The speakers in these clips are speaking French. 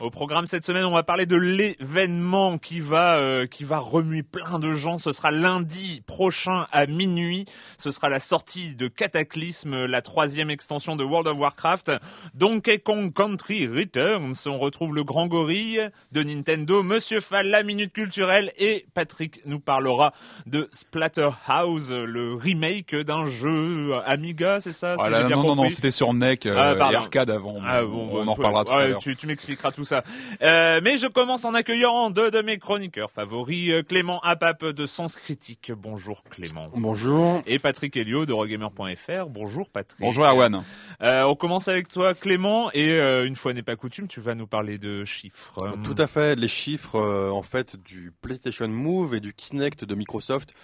Au programme cette semaine, on va parler de l'événement qui va euh, qui va remuer plein de gens. Ce sera lundi prochain à minuit. Ce sera la sortie de Cataclysme, la troisième extension de World of Warcraft. Donkey Kong Country Returns. On retrouve le grand gorille de Nintendo, Monsieur Fall, la minute culturelle et Patrick nous parlera de Splatterhouse, le remake d'un jeu Amiga, c'est ça ah là, Non, non, non, c'était sur NEC euh, ah, et arcade avant. Ah, bon, on en reparlera tout à l'heure. Tu, tu m'expliqueras tout ça. Euh, mais je commence en accueillant deux de mes chroniqueurs favoris, euh, Clément Apap de Sens Critique. Bonjour Clément. Bonjour. Et Patrick Helio de Rogamer.fr. Bonjour Patrick. Bonjour Erwan. Euh, on commence avec toi Clément et euh, une fois n'est pas coutume, tu vas nous parler de chiffres. Tout à fait, les chiffres en fait du PlayStation Move et du Kinect de Microsoft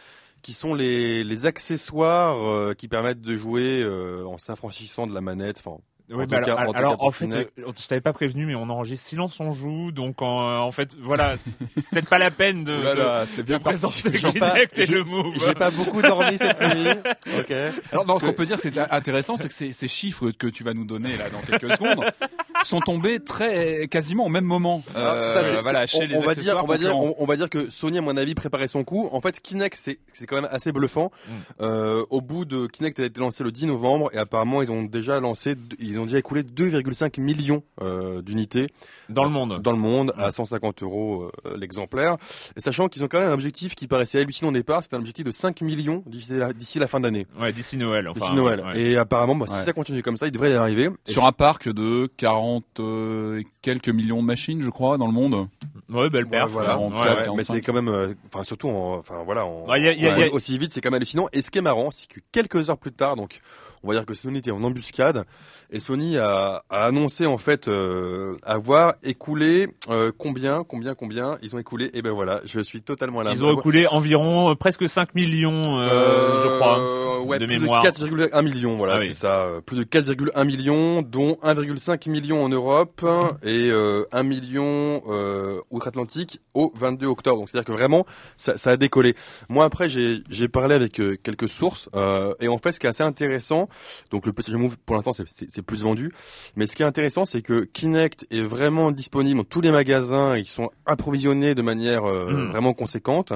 qui sont les, les accessoires qui permettent de jouer en s'affranchissant de la manette, enfin oui, en, bah alors, alors en fait, euh, je t'avais pas prévenu, mais on enregistre silence on joue, donc en, en fait, voilà, c'est peut-être pas la peine de, voilà, c'est bien de présenter Kinect et le Move. J'ai pas beaucoup dormi cette nuit. Ok. Alors, non, ce qu'on peut dire, c'est intéressant, c'est que ces, ces, chiffres que tu vas nous donner là dans quelques secondes sont tombés très quasiment au même moment. Euh, ça, voilà, chez on, les on va dire, on va dire, on, va dire que Sony, à mon avis, préparait son coup. En fait, Kinect, c'est c'est quand même assez bluffant. Mm. Euh, au bout de Kinect, a été lancé le 10 novembre et apparemment, ils ont déjà lancé, ils ils ont déjà écoulé 2,5 millions euh, d'unités dans le monde. Dans le monde, à 150 euros euh, l'exemplaire. Sachant qu'ils ont quand même un objectif qui paraissait hallucinant au départ, c'était un objectif de 5 millions d'ici la, fin d'année. Ouais, d'ici Noël. Enfin, d'ici Noël. Et apparemment, bah, si ça continue comme ça, il devrait y arriver. Sur un parc de 40 euh, quelques millions de machines, je crois, dans le monde. Ouais, belle perf. voilà. mais c'est quand même, enfin surtout, enfin voilà, aussi vite, c'est quand même hallucinant. Et ce qui est marrant, c'est que quelques heures plus tard, donc on va dire que Sony était en embuscade et Sony a, a annoncé en fait euh, avoir écoulé euh, combien, combien, combien ils ont écoulé? Et ben voilà, je suis totalement là. Ils ont écoulé environ euh, presque 5 millions, euh, je crois, ouais, de plus mémoire. de 4,1 millions, voilà, ah c'est ça. Plus de 4,1 millions, dont 1,5 million en Europe et 1 million outre-Atlantique au 22 octobre. Donc c'est-à-dire que vraiment, ça, ça, a décollé. Moi après, j'ai parlé avec quelques sources et en fait, ce qui est assez intéressant, donc le PlayStation Move pour l'instant c'est plus vendu, mais ce qui est intéressant c'est que Kinect est vraiment disponible dans tous les magasins, ils sont approvisionnés de manière euh, hmm. vraiment conséquente,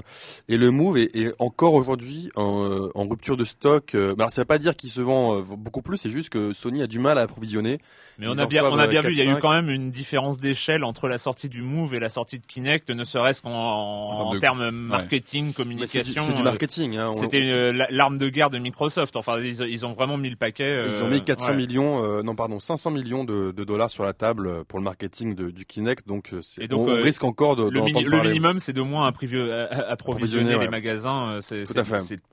et le Move est, est encore aujourd'hui en, en, rupture de stock. Euh, alors ça veut pas dire qu'il se vend euh, beaucoup plus, c'est juste que Sony a du mal à approvisionner. Mais on a bien, on a bien vu, il y a eu quand même une différence d'échelle entre la sortie du Move et la sortie de Kinect, ne serait-ce qu'en en, termes marketing, communication. C'est du marketing. Hein, C'était l'arme de guerre de Microsoft. Enfin, ils, ils, ont vraiment mis le paquet. ils ont mis 400 millions, non pardon, 500 millions de, de, dollars sur la table pour le marketing de, du Kinect. Donc, et donc on, risque encore de. Le, le minimum, c'est de moins approvisionner les magasins. C'est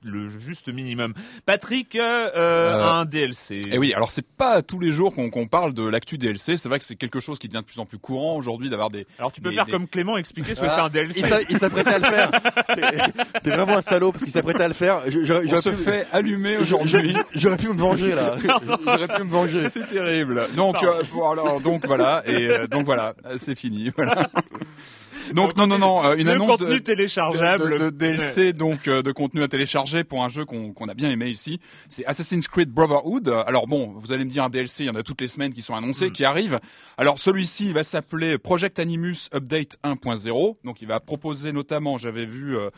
le juste minimum. Patrick, euh, un DLC. Et eh oui, alors c'est pas tous les jours qu'on parle de l'actu DLC. C'est vrai que c'est quelque chose qui devient de plus en plus courant aujourd'hui d'avoir des. Alors tu peux faire comme Clément, expliquer ce que c'est un DLC. Il s'apprêtait à le faire. T'es vraiment un salaud parce qu'il s'apprêtait à le faire. On se fait allumer aujourd'hui. J'aurais pu me venger là. J'aurais pu me venger. C'est terrible. Donc euh, alors donc voilà et euh, donc voilà, c'est fini. Voilà. Donc non non non, euh, une annonce contenu de, téléchargeable de, DLC donc euh, de contenu à télécharger pour un jeu qu'on a bien aimé ici. C'est Assassin's Creed Brotherhood. Alors bon, vous allez me dire un DLC, il y en a toutes les semaines qui sont annoncés, mm. qui arrivent. Alors celui-ci va s'appeler Project Animus Update 1.0. Donc il va proposer notamment, j'avais vu euh,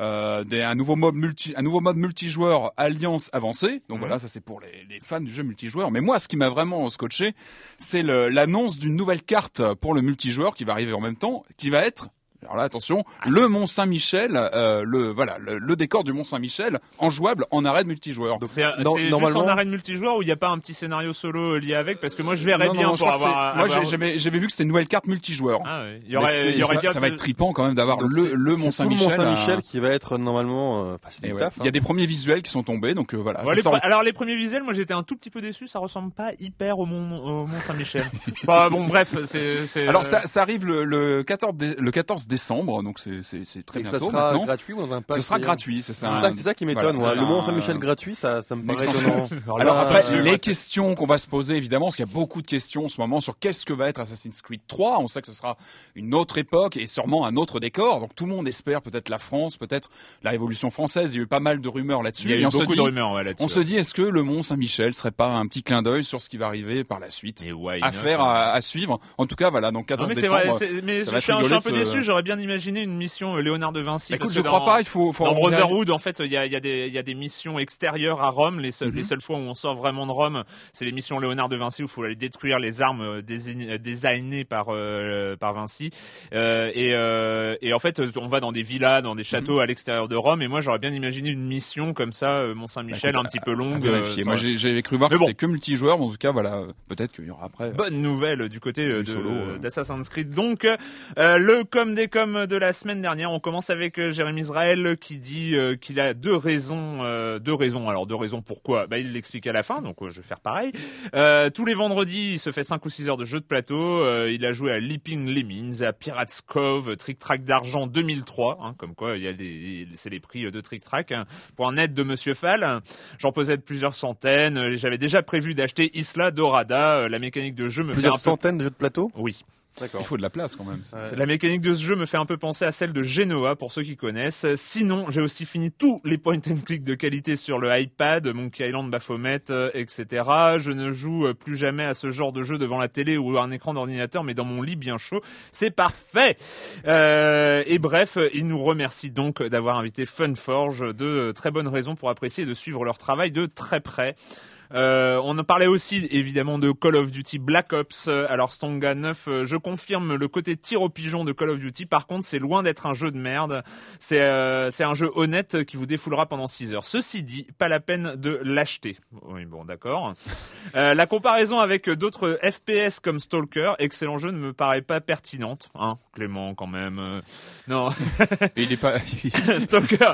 euh, des, un nouveau mode multi, un nouveau mode multijoueur Alliance avancée. Donc mhm. voilà, ça c'est pour les, les, fans du jeu multijoueur. Mais moi, ce qui m'a vraiment scotché, c'est l'annonce d'une nouvelle carte pour le multijoueur qui va arriver en même temps, qui va être alors là, attention, le Mont Saint-Michel, euh, le voilà, le, décor du Mont Saint-Michel, en jouable en arène multijoueur. C'est normalement... juste en arène multijoueur où il n'y a pas un petit scénario solo lié avec? Parce que moi, je verrais bien pour avoir. Moi, j'avais vu que c'était une nouvelle carte multijoueur. Ah. Il y aurait, il y aurait ça, ça va être tripant quand même d'avoir le, le Mont Saint-Michel. Le Mont Saint-Michel qui va être normalement. Euh, Il y a des premiers visuels qui sont tombés, donc euh, voilà. alors les premiers visuels, moi j'étais un tout petit peu déçu. Ça ressemble pas hyper au Mont, Saint-Michel. bon, bref, c'est. Alors ça, ça arrive le, le 14 le 14 décembre, donc c'est c'est très bientôt. Ça sera gratuit ou dans un pack Ce sera gratuit, c'est ça. C'est ça, qui m'étonne. le Mont Saint-Michel gratuit, ça, ça me paraît étonnant. Alors après, les questions qu'on va se poser évidemment, parce qu'il y a beaucoup de questions en ce moment sur qu'est-ce que va être Assassin's Creed 3. On sait que ce sera une autre époque et sûrement un autre décor. Donc tout le monde espère peut-être la France, peut-être la Révolution française. Il y a eu pas mal de rumeurs là-dessus. Il y a eu beaucoup de rumeurs là-dessus. On se dit, est-ce que le Mont Saint-Michel serait pas un petit clin d'œil sur ce qui va arriver par la suite Affaire à, à, suivre? En tout cas, voilà. Donc 14 décembre. mais je suis un peu déçu. J'aurais bien imaginé une mission euh, Léonard de Vinci. Écoute, je crois pas. Il faut, faut dans Brotherhood, en fait, il y a, y, a des, y a des missions extérieures à Rome. Les, seules, les mhm. seules fois où on sort vraiment de Rome, c'est les missions Léonard de Vinci où il faut aller détruire les armes euh, designées par euh, par Vinci. Euh, et, euh, et en fait, on va dans des villas, dans des châteaux mhm. à l'extérieur de Rome. Et moi, j'aurais bien imaginé une mission comme ça, euh, Mont Saint-Michel, bah, un petit peu longue. moi, j'ai cru voir que c'était que multijoueur. Mais en tout cas, voilà, peut-être qu'il y aura après. Bonne nouvelle du côté d'Assassin's Creed. Donc, le com des com de la semaine dernière, on commence avec Jérémy Israël qui dit euh, qu'il a deux raisons, euh, deux raisons. Alors deux raisons pourquoi? Bah il l'explique à la fin, donc euh, je vais faire pareil. tous les vendredis, il se fait 5 ou 6 heures de jeu de plateau. il a joué à Leaping Lemmings, à Pirates Cove, Trick Track d'argent 2003, hein, comme quoi il y a des, c'est les prix de Trick Track hein, pour un aide de Monsieur Fall. J'en possède plusieurs centaines. J'avais déjà prévu d'acheter Isla Dorada. La mécanique de jeu me plusieurs fait un centaines de jeux de plateau? Oui. Il faut de la place quand même. La mécanique de ce jeu me fait un peu penser à celle de Genoa pour ceux qui connaissent. Sinon, j'ai aussi fini tous les point and click de qualité sur le iPad, Monkey Island, Baphomet, euh, etc. Je ne joue euh, plus jamais à ce genre de jeu devant la télé ou un écran d'ordinateur, mais dans mon lit bien chaud. C'est parfait. Euh, et bref, il nous remercie donc d'avoir invité Funforge, de très bonnes raisons pour apprécier et de suivre leur travail de très près. Euh, on en parlait aussi évidemment de Call of Duty Black Ops. Alors Stonga 9, euh, je confirme le côté tir au pigeon de Call of Duty. Par contre, c'est loin d'être un jeu de merde. C'est euh, c'est un jeu honnête qui vous défoulera pendant 6 heures. Ceci dit, pas la peine de l'acheter. Oui, bon, d'accord. euh, la comparaison avec d'autres FPS comme Stalker, excellent jeu, ne me paraît pas pertinente. Hein, Clément, quand même. Euh, non. il est pas. Stalker.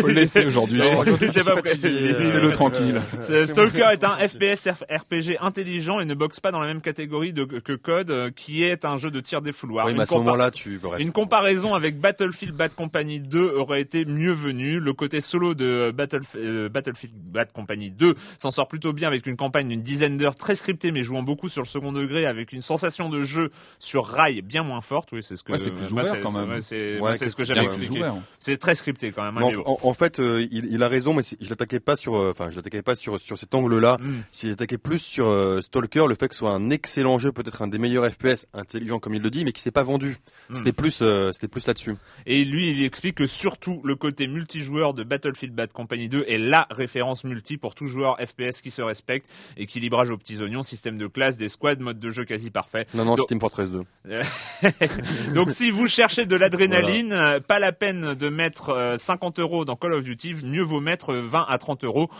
Faut le laisser aujourd'hui. C'est le tranquille. Stalker est un FPS RPG intelligent et ne boxe pas dans la même catégorie de, que Code, euh, qui est un jeu de tir des fouloirs. Oui, mais à ce moment-là, tu. Une comparaison avec Battlefield Bad Company 2 aurait été mieux venue. Le côté solo de euh, Battlefield Bad Company 2 s'en sort plutôt bien avec une campagne d'une dizaine d'heures très scriptée, mais jouant beaucoup sur le second degré, avec une sensation de jeu sur rail bien moins forte. Oui, c'est ce que. c'est plus ouvert quand même. C'est ce que j'avais expliqué. C'est très scripté quand même. Hein, en, fait, euh, il, a raison, mais je l'attaquais pas sur, enfin, je l'attaquais pas sur sur cet angle là. Mm. Si j'attaquais plus sur euh, Stalker, le fait que ce soit un excellent jeu, peut-être un des meilleurs FPS, intelligent comme il le dit, mais qui s'est pas vendu. Mm. C'était plus, euh, c'était plus là-dessus. Et lui, il explique que surtout le côté multijoueur de Battlefield Bad Company 2 est la référence multi pour tout joueur FPS qui se respecte. Équilibrage aux petits oignons, système de classe, des squads, mode de jeu quasi parfait. Non, non, Team Fortress 2. Donc si vous cherchez de l'adrénaline, euh, pas la peine de mettre 50 euros dans Call of Duty, mieux vaut mettre 20 à 30 euros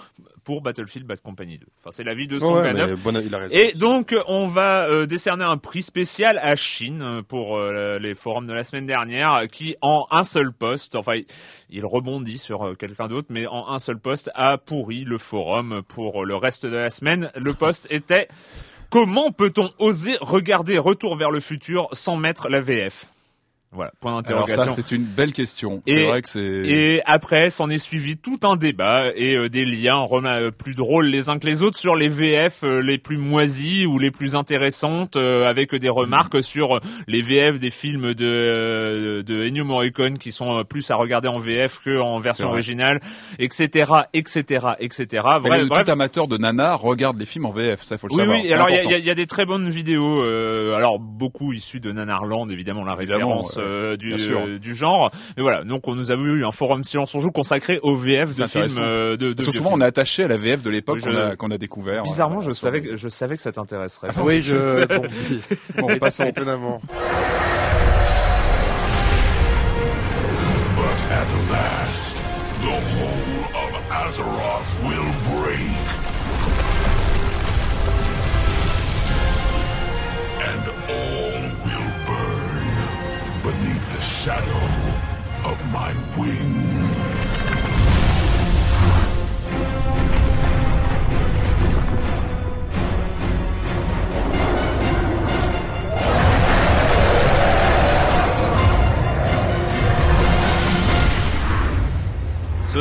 pour Battlefield Bad Company 2. Enfin, c'est l'avis de Strong Et donc, on va euh, décerner un prix spécial à Chine euh, pour euh, les forums de la semaine dernière, qui en un seul poste, enfin, il rebondit sur quelqu'un d'autre, mais en un seul poste a pourri le forum pour le reste de la semaine. Le poste était Comment peut-on oser regarder Retour vers le futur sans mettre la VF voilà, point d'interrogation. Alors ça, c'est une belle question. C'est vrai que c'est. Et après, s'en est suivi tout un débat et euh, des liens euh, plus drôles les uns que les autres sur les VF euh, les plus moisies ou les plus intéressantes, avec des remarques sur les VF des films de de Ennio Morricone qui sont plus à regarder en VF que en version originale, etc., etc., etc. Bref, tout amateur de nana regarde les films en VF, ça faut le savoir. Oui, oui. Alors il y a, y a, des très bonnes vidéos. alors beaucoup issues de Nanarland, évidemment la référence. Euh, du, euh, du genre. Mais voilà, donc on nous a eu un forum Silence on joue consacré au VF de films euh, de, de Parce que souvent on est attaché à la VF de l'époque qu'on a, a découvert. Bizarrement, je savais que, je savais que ça t'intéresserait. Ah oui, je bon, bon passons étonnamment.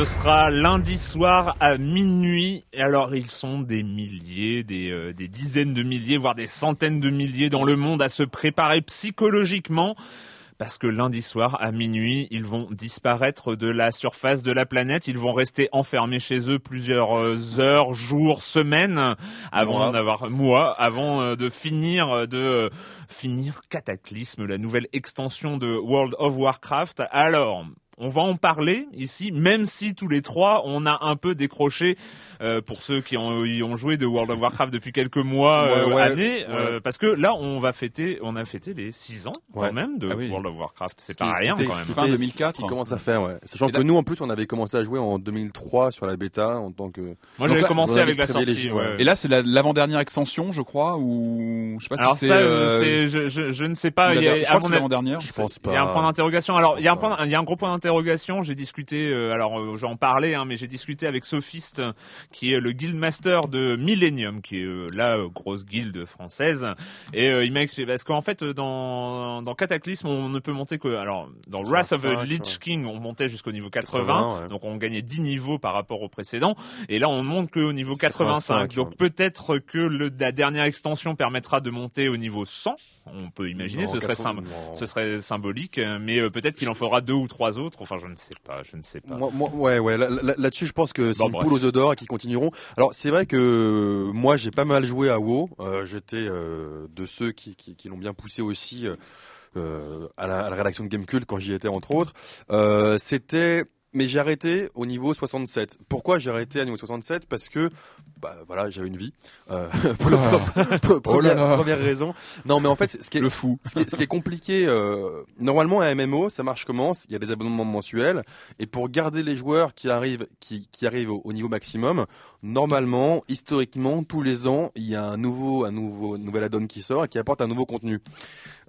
Ce sera lundi soir à minuit. Alors ils sont des milliers, des, euh, des dizaines de milliers, voire des centaines de milliers dans le monde à se préparer psychologiquement parce que lundi soir à minuit, ils vont disparaître de la surface de la planète, ils vont rester enfermés chez eux plusieurs euh, heures, jours, semaines avant d'avoir mois avant euh, de finir de finir Cataclysme, la nouvelle extension de World of Warcraft. Alors, on va en parler ici, même si tous les trois, on a un peu décroché euh, pour ceux qui ont, y ont joué de World of Warcraft depuis quelques mois, euh, années, euh, parce que là, on va fêter, on a fêté les 6 ans quand même de ah World of Warcraft. C'est pas rien quand même. Fin 2004. Qui commence à faire, ouais. Sachant que nous, en plus, on avait commencé à jouer en 2003 sur la bêta en tant que. Moi, j'avais commencé avec la sortie. Et là, c'est l'avant-dernière extension, je crois, ou je sais pas Alors si c'est. Alors ça, je, je, je, ne sais pas. Il y a, je crois que c'est l'avant-dernière. Je pense pas. Il y a un point d'interrogation. Alors, il y a un point, il y a un gros point d'interrogation. J'ai discuté, alors j'en parlais, hein, mais j'ai discuté avec Sophiste, qui est le guild master de Millennium, qui est euh, la grosse guilde française. Et euh, il m'a expliqué parce qu'en fait dans dans Cataclysme on ne peut monter que alors dans Wrath of the Lich King on montait jusqu'au niveau 80, donc on gagnait 10 niveaux par rapport au précédent. Et là on monte qu'au niveau 85. donc peut-être que le, la dernière extension permettra de monter au niveau 100 on peut imaginer, ce, serait ce serait symbolique, mais euh, peut-être qu'il en fera deux ou trois autres. Enfin, je ne sais pas, je ne sais pas. Moi, ouais, ouais. Là-dessus, je pense que c'est une poule aux œufs d'or et qu'ils continueront. Alors, c'est vrai que moi, j'ai pas mal joué à WoW. Euh, J'étais euh, de ceux qui, qui, qui l'ont bien poussé aussi. Euh, à, la, à, la, rédaction de Gamecult quand j'y étais entre autres. Euh, C'était mais j'ai arrêté au niveau 67. Pourquoi j'ai arrêté à niveau 67 Parce que bah, voilà, j'avais une vie. Euh, oh première, raison. Non, mais en fait, ce qui est, le fou. Ce qui est, ce qui est compliqué, euh, normalement, un MMO, ça marche comment? Il y a des abonnements mensuels, et pour garder les joueurs qui arrivent, qui, qui arrivent au, niveau maximum, normalement, historiquement, tous les ans, il y a un nouveau, un nouveau, nouvel add-on qui sort et qui apporte un nouveau contenu.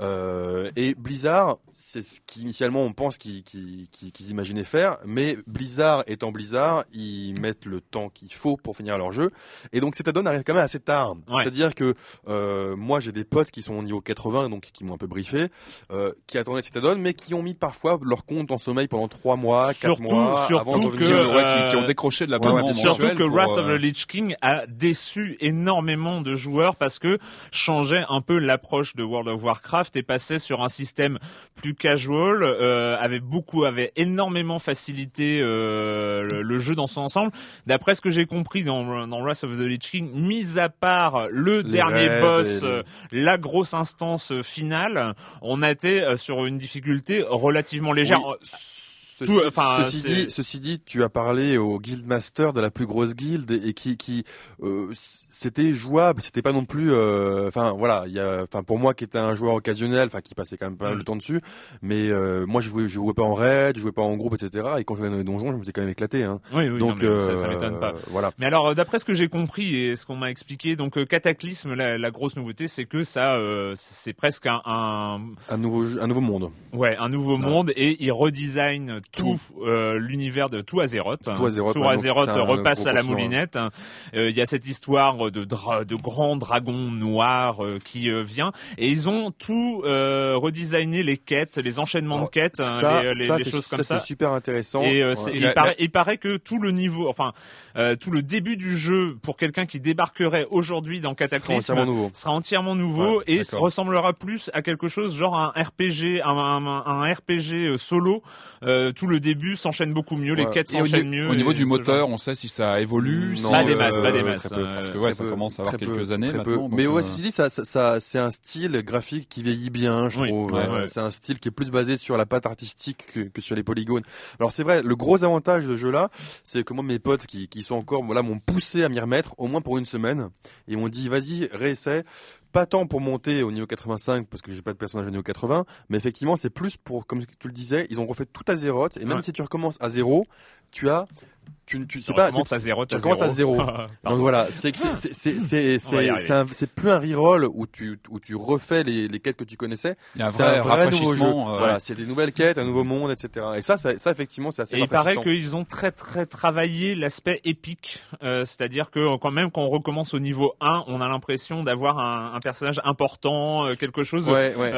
Euh, et Blizzard, c'est ce qu'initialement on pense qu'ils qu qu imaginaient faire, mais Blizzard étant Blizzard, ils mettent le temps qu'il faut pour finir leur jeu. Et donc cette add-on arrive quand même assez tard. C'est-à-dire que euh, moi j'ai des potes qui sont au niveau 80, donc qui m'ont un peu briefé, euh, qui attendaient cette add-on, mais qui ont mis parfois leur compte en sommeil pendant 3 mois, 4 mois, surtout avant de que, euh, qui, ont décroché de Surtout que Wrath of the Lich King a déçu énormément de joueurs parce que changeait un peu l'approche de World of Warcraft est passé sur un système plus casual, euh, avait beaucoup, avait énormément facilité euh, le, le, jeu dans son ensemble. D'après ce que j'ai compris dans, dans Wrath of the Lich King, mis à part le Les dernier boss, et euh, la grosse instance euh, finale, on été euh, sur une difficulté relativement légère. Oui. Ceci, Tout, dit, ceci dit, tu as parlé au guildmaster de la plus grosse guilde et qui, qui, euh, c'était jouable, c'était pas non plus, euh, enfin voilà, il y a, enfin pour moi qui était un joueur occasionnel, enfin qui passait quand même pas mal Mm. de temps dessus, mais euh, moi je jouais, je jouais pas en raid, je jouais pas en groupe, etc. Et quand je dans les donjons, je me suis quand même éclaté. Hein. oui, oui, Donc non, ça, ça m'étonne pas. Voilà. Mais alors, d'après ce que j'ai compris et ce qu'on m'a expliqué, donc Cataclysme, la, la grosse nouveauté, c'est que ça, c'est presque un, un, Un nouveau, un nouveau monde. ouais, un nouveau Ouais. monde et il redesign tout, euh, l'univers de tout Azeroth. Tout Azeroth, Tout donc Azeroth repasse à la moulinette. Euh, Il y a cette histoire de, dra- de grands dragons noirs euh, qui euh, vient et ils ont tout euh, redesigné les quêtes, les enchaînements de Alors, quêtes, hein, ça, les, les- ça, les choses comme ça. c'est super intéressant. Et euh, Ouais. il, la- paraît, il paraît que tout le niveau, enfin euh, tout le début du jeu pour quelqu'un qui débarquerait aujourd'hui dans Ce sera entièrement nouveau. sera entièrement nouveau Ouais, et ressemblera plus à quelque chose genre un RPG, un, un, un RPG solo. Euh, tout le début s'enchaîne beaucoup mieux, les quêtes Et au, s'enchaînent mieux. au niveau et du moteur, on sait si ça évolue. Non, Pas des euh, masses, pas des masses, peu, euh, parce que ouais, ça peu, commence à avoir quelques peu, années maintenant. Mais ouais, euh, ceci dit, ça, ça, ça- c'est un style graphique qui vieillit bien, je Oui, trouve. ouais, ouais. C'est un style qui est plus basé sur la patte artistique que, que sur les polygones. Alors c'est vrai, le gros avantage de ce jeu-là, c'est que moi, mes potes qui, qui sont encore, voilà, m'ont poussé à m'y remettre, au moins pour une semaine. Ils m'ont dit, vas-y, réessaie. Pas tant pour monter au niveau 85 parce que j'ai pas de personnage au niveau 80, mais effectivement c'est plus pour, comme tu le disais, ils ont refait tout à zéro et même Ouais. si tu recommences à zéro, tu as, tu, tu, pas, c'est- à zéro, tu t'as recommences à zéro. Donc voilà, c'est que c'est- plus un reroll où tu où tu refais les les quêtes que tu connaissais. un C'est vrai, un vrai nouveau jeu. rafraîchissement. euh, Voilà, c'est des nouvelles quêtes, un nouveau monde, etc. Et ça, ça, ça effectivement, c'est assez Et il paraît qu'ils ont très très travaillé l'aspect épique, euh, c'est-à-dire que quand même quand on recommence au niveau 1, on a l'impression d'avoir un, un personnage important, euh, quelque chose, Ouais, ouais,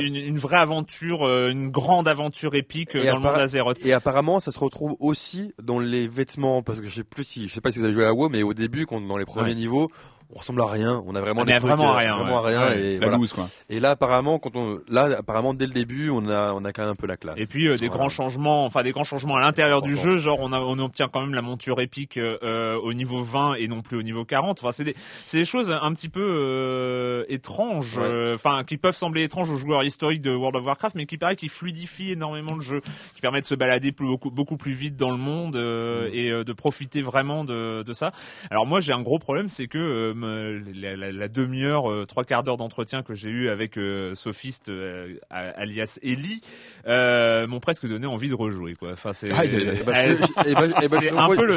une, une vraie aventure, une grande aventure épique Et dans le monde d'Azeroth. Et apparemment, ça se retrouve aussi dans les vêtements, parce que je sais plus si, je sais pas si vous avez joué à WoW, mais au début, quand, dans les premiers Ouais. niveaux, on ressemble à rien. On a vraiment Ah, des trucs, vraiment à euh, rien, vraiment ouais. à rien. Ouais, et La voilà. loose, quoi. Et là, apparemment, quand on, là, apparemment, dès le début, on a, on a quand même un peu la classe. Et puis euh, des Voilà. grands changements, enfin des grands changements à l'intérieur du jeu, genre on, a, on obtient quand même la monture épique euh, au niveau 20 et non plus au niveau 40. Enfin c'est des, c'est des choses un petit peu euh, étranges, Ouais. euh, enfin qui peuvent sembler étranges aux joueurs historiques de World of Warcraft, mais qui paraît qu'ils fluidifient énormément le jeu, qui permet de se balader plus, beaucoup, beaucoup plus vite dans le monde euh, Mm. et euh, de profiter vraiment de, de ça. Alors moi j'ai un gros problème, c'est que euh, la, la- la demi-heure, euh, trois quarts d'heure d'entretien que j'ai eu avec euh, Sophiste alias Ellie m'ont presque donné envie de rejouer quoi. Enfin c'est je, te- je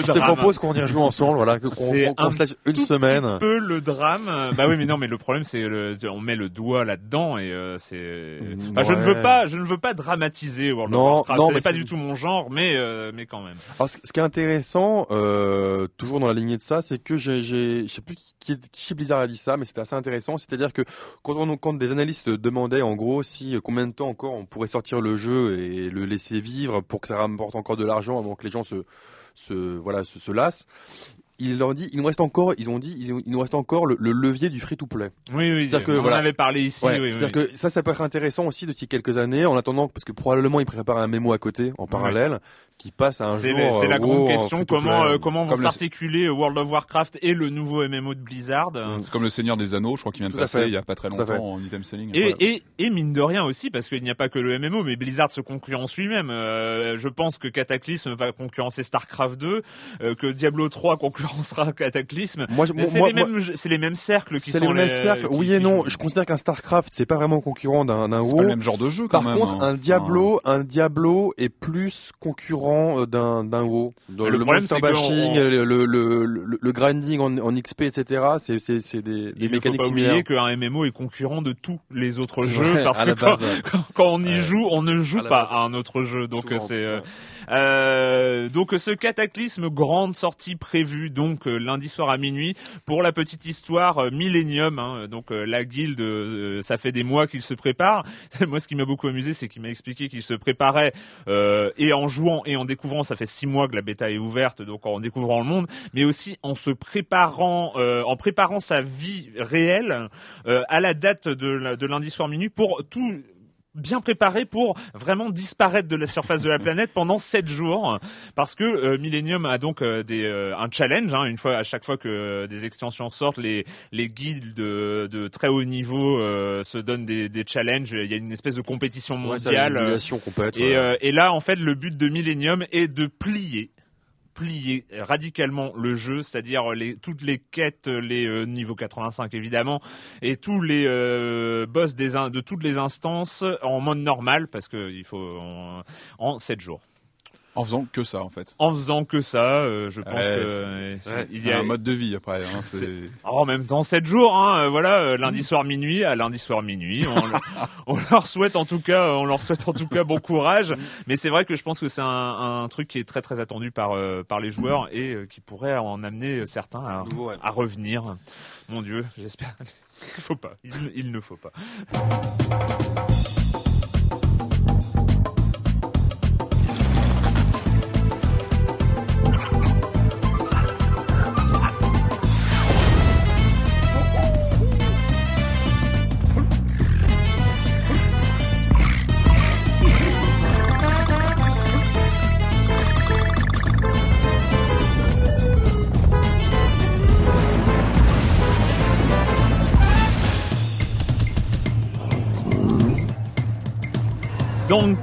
c'est te un propose- qu'on y rejoue ensemble, voilà, qu'on qu'on un se laisse une semaine. petit peu le drame. Bah oui mais non mais le problème c'est on met le doigt là-dedans et c'est. Enfin, je ne veux pas je ne veux pas dramatiser World Non, of Warcraft. non, Ce mais n'est pas du tout mon genre mais euh, mais quand même. Alors, ce ce qui est intéressant, euh, toujours dans la lignée de ça, c'est que j'ai, je sais plus qui, qui, Blizzard a dit ça, mais c'était assez intéressant. C'est-à-dire que quand on, quand des analystes demandaient en gros si euh, combien de temps encore on pourrait sortir le jeu et le laisser vivre pour que ça rapporte encore de l'argent avant que les gens se, se, voilà, se, se lassent. Ils leur dit, il nous reste encore, ils ont dit, il nous reste encore le, le levier du free-to-play. Oui oui. C'est-à-dire que, on en avait parlé ici. Ouais, oui, c'est-à-dire oui. que ça, ça peut être intéressant aussi d'ici quelques années, en attendant, parce que probablement ils préparent un mémo à côté, en parallèle, qui passe à un C'est jour. la, c'est la euh, grande WoW question comment euh, comment vont Comme le- s'articuler World of Warcraft et le nouveau MMO de Blizzard. C'est comme le Seigneur des Anneaux, je crois qu'il vient de passer fait. il y a pas très longtemps en item selling. Et, Voilà. et, et mine de rien aussi, parce qu'il n'y a pas que le MMO, mais Blizzard se concurrence lui-même. Euh, je pense que Cataclysme va concurrencer StarCraft 2, euh, que Diablo 3 concurrencera Cataclysme. Moi, je- Mais C'est moi- les, moi- mêmes, c'est les mêmes cercles qui C'est sont les mêmes cercles. qui- Oui qui et non. jouent. Je considère qu'un Starcraft, c'est pas vraiment concurrent d'un d'un C'est WoW. pas le même genre de jeu quand Par même. contre, hein. un Diablo, un Diablo est plus concurrent euh, d'un d'un WoW. Le, le problème, monster c'est que bashing, on- le, le, le, le- le grinding en, en XP, etc. C'est c'est c'est des, des Il ne faut mécaniques pas similaires. oublier qu'un MMO est concurrent de tous les autres jeux vrai, parce que quand, ouais. on y Ouais. joue, on ne joue À pas base. à un autre jeu. Donc c'est euh, ouais. Euh, donc ce cataclysme, grande sortie prévue donc euh, lundi soir à minuit. Pour la petite histoire, euh, Millennium, hein, donc la guilde, ça fait des mois qu'il se prépare. Moi, ce qui m'a beaucoup amusé, c'est qu'il m'a expliqué qu'il se préparait et en jouant et en découvrant. Ça fait six mois que la bêta est ouverte, donc en découvrant le monde, mais aussi en se préparant, en préparant sa vie réelle à la date de, de lundi soir minuit pour tout bien préparé pour vraiment disparaître de la surface de la planète pendant sept jours. Parce que euh, Millennium a donc euh, des, euh, un challenge hein, une fois à chaque fois que des extensions sortent les les guides de, de très haut niveau se donnent des, des challenges. Il y a une espèce de compétition mondiale et, et là en fait le but de Millennium est de plier plier radicalement le jeu, c'est-à-dire les, toutes les quêtes, les euh, niveaux 85 évidemment, et tous les euh, boss des, de toutes les instances en mode normal, parce qu'il faut en, en 7 jours. En faisant que ça, en fait. En faisant que ça, euh, je pense que il y a un mode de vie après. Hein, en même temps, 7 jours, hein, euh, voilà, euh, lundi soir minuit à lundi soir minuit. On, on, leur souhaite en tout cas, on leur souhaite en tout cas bon courage. Mais c'est vrai que je pense que c'est un, un, truc qui est très très attendu par par les joueurs et qui pourrait en amener certains à, à revenir. Mon Dieu, j'espère. Il faut pas. Il, il ne faut pas.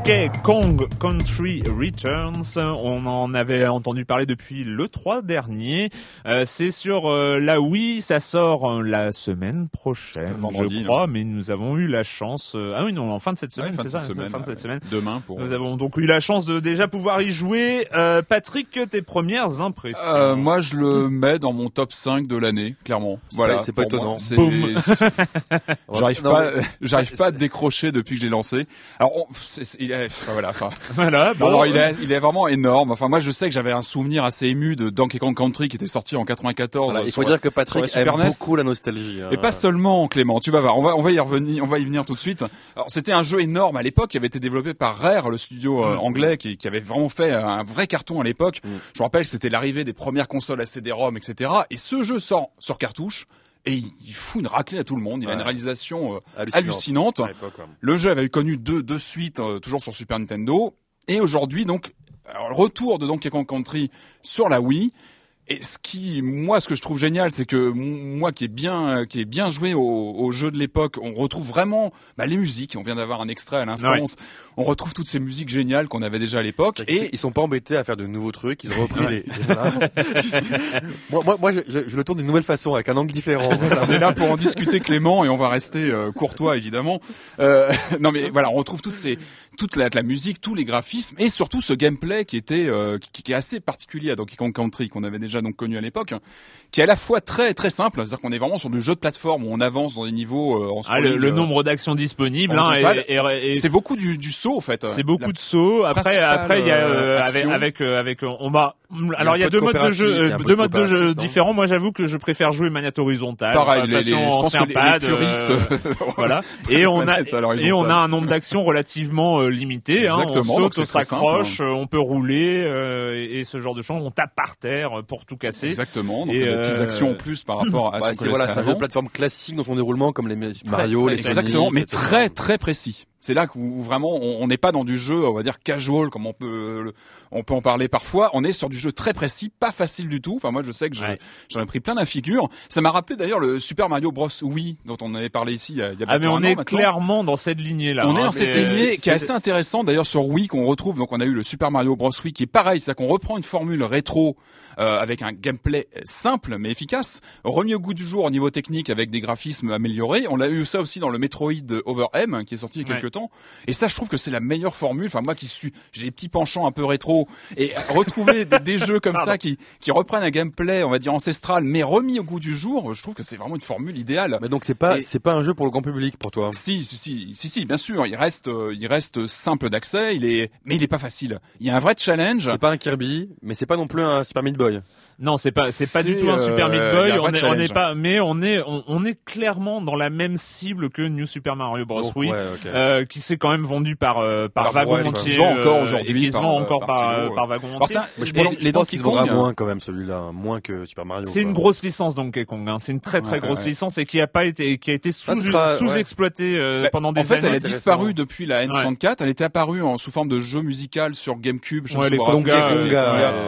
Donkey Kong Country Returns. On en avait entendu parler depuis le 3 dernier. Euh, c'est sur euh, la Wii, ça sort euh, la semaine prochaine, je crois, mais nous avons eu la chance. ah oui, non, en fin de cette semaine, c'est ça, semaine, fin de cette semaine. Demain pour. Nous avons donc eu la chance de déjà pouvoir y jouer. Patrick, tes premières impressions Moi, je le mets dans mon top 5 de l'année, clairement. Voilà, c'est pas étonnant. j'arrive pas, j'arrive pas à décrocher depuis que je l'ai lancé. Alors, il est, voilà, enfin, voilà. Bon, alors, il est, il est vraiment énorme. Enfin, moi, je sais que j'avais un souvenir assez ému de Donkey Kong Country qui était sorti en 94. il faut dire que Patrick aime e beaucoup la nostalgie. Hein. Et pas seulement Clément. Tu vas voir. On va, on va y revenir, on va y venir tout de suite. Alors, c'était un jeu énorme à l'époque qui avait été développé par Rare, le studio euh, mm. anglais, qui, qui, avait vraiment fait un vrai carton à l'époque. Mm. Je me rappelle, c'était l'arrivée des premières consoles à CD-ROM, etc. Et ce jeu sort sur cartouche et il, fout une raclée à tout le monde. Il a une réalisation euh, hallucinante. Le jeu avait connu deux, deux suites, euh, toujours sur Super Nintendo. Et aujourd'hui, donc, retour de Donkey Kong Country sur la Wii. Et ce qui, moi, ce que je trouve génial, c'est que moi, qui est bien, qui est bien joué au, au jeu de l'époque, on retrouve vraiment bah, les musiques. On vient d'avoir un extrait à l'instant. On retrouve toutes ces musiques géniales qu'on avait déjà à l'époque. Et ils sont pas embêtés à faire de nouveaux trucs. Ils ont repris les. moi, moi, moi je, je, le tourne d'une nouvelle façon, avec un angle différent. on est là pour en discuter, Clément, et on va rester euh, courtois, évidemment. Euh, non, mais voilà, on retrouve toutes ces, toute la, la, musique, tous les graphismes, et surtout ce gameplay qui était, euh, qui, qui, est assez particulier à Donkey Kong Country qu'on avait déjà donc connu à l'époque, qui est à la fois très très simple, c'est-à-dire qu'on est vraiment sur du jeu de plateforme où on avance dans des niveaux euh, en ah, le, euh, nombre d'actions disponibles, hein, et, c'est beaucoup du, du saut en fait. C'est beaucoup de sauts. Après, après il y a euh, avec avec, on va. Alors il y a, deux modes de jeu, deux modes de jeu différents. Moi, j'avoue que je préfère jouer manière horizontale. Pareil, les, je pense que les, puristes. voilà. Et on a et on a un nombre d'actions relativement limité. Hein. On saute, on s'accroche, hein. on peut rouler et, ce genre de choses. On tape par terre pour tout casser. Exactement. Donc, et des petites actions en plus par rapport à bah, ce voilà, c'est un jeu de plateforme classique dans son déroulement comme les Mario, les Exactement, mais très très précis c'est là où vraiment on n'est pas dans du jeu, on va dire casual comme on peut on peut en parler parfois. On est sur du jeu très précis, pas facile du tout. Enfin moi je sais que j'en ai pris plein la figure. Ça m'a rappelé d'ailleurs le Super Mario Bros Wii dont on avait parlé ici il y a, Ah mais on est clairement dans cette lignée là. On est hein, dans cette lignée qui est assez intéressante d'ailleurs sur Wii qu'on retrouve. Donc on a eu le Super Mario Bros Wii qui est pareil, c'est qu'on reprend une formule rétro euh, avec un gameplay simple mais efficace, remis au goût du jour au niveau technique avec des graphismes améliorés. On l'a eu ça aussi dans le Metroid Over M qui est sorti il y a quelques temps. Et ça, je trouve que c'est la meilleure formule. Enfin, moi qui suis, j'ai des petits penchants un peu rétro et retrouver des, jeux comme ça qui qui reprennent un gameplay, on va dire ancestral, mais remis au goût du jour, je trouve que c'est vraiment une formule idéale. Mais donc c'est pas c'est pas un jeu pour le grand public pour toi? Si si si si si, bien sûr, il reste euh, il reste simple d'accès, il est mais il est pas facile. Il y a un vrai challenge. C'est pas un Kirby, mais c'est pas non plus un Super Meat Boy. Non, c'est pas c'est pas du tout un Super Meat euh, Boy. On est, on est, pas, mais on est on, est clairement dans la même cible que New Super Mario Bros. Oh, oui, euh, qui s'est quand même vendu par euh, par, wagon entier. encore aujourd'hui. Qui se vend encore par par, wagon entier. je pense, les pense qu'il se vendra moins quand même celui-là, moins que Super Mario. C'est une grosse licence Donkey Kong. Hein. C'est une très très grosse licence et qui a pas été qui a été sous sous exploitée bah, pendant des années. En fait, elle a disparu depuis la N64. Elle était apparue en sous forme de jeu musical sur GameCube. Je les Konga.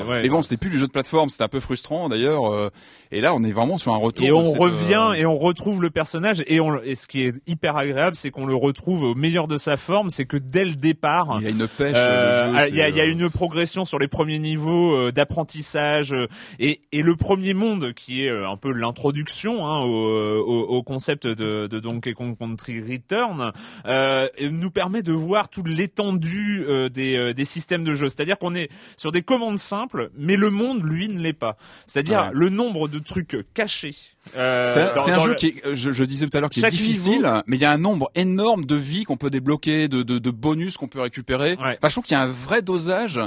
Mais bon, c'était plus du jeu de plateforme. C'était un peu frustrant d'ailleurs. Euh, et là, on est vraiment sur un retour. Et on revient euh, et on retrouve le personnage. Et, on, et ce qui est hyper agréable, c'est qu'on le retrouve au meilleur de sa forme. C'est que dès le départ, il y a une pêche. Euh, il y, a, y a une progression sur les premiers niveaux d'apprentissage et, et le premier monde qui est un peu l'introduction hein, au, au, concept de, de Donkey Kong Country Return nous permet de voir toute l'étendue des, des systèmes de jeu. C'est-à-dire qu'on est sur des commandes simples, mais le monde lui ne l'est pas. C'est-à-dire le nombre de trucs cachés euh, c'est un jeu qui, est, je, je, disais tout à l'heure, qui est difficile, mais il y a un nombre énorme de vies qu'on peut débloquer, de, de, de bonus qu'on peut récupérer. Enfin, je trouve qu'il y a un vrai dosage,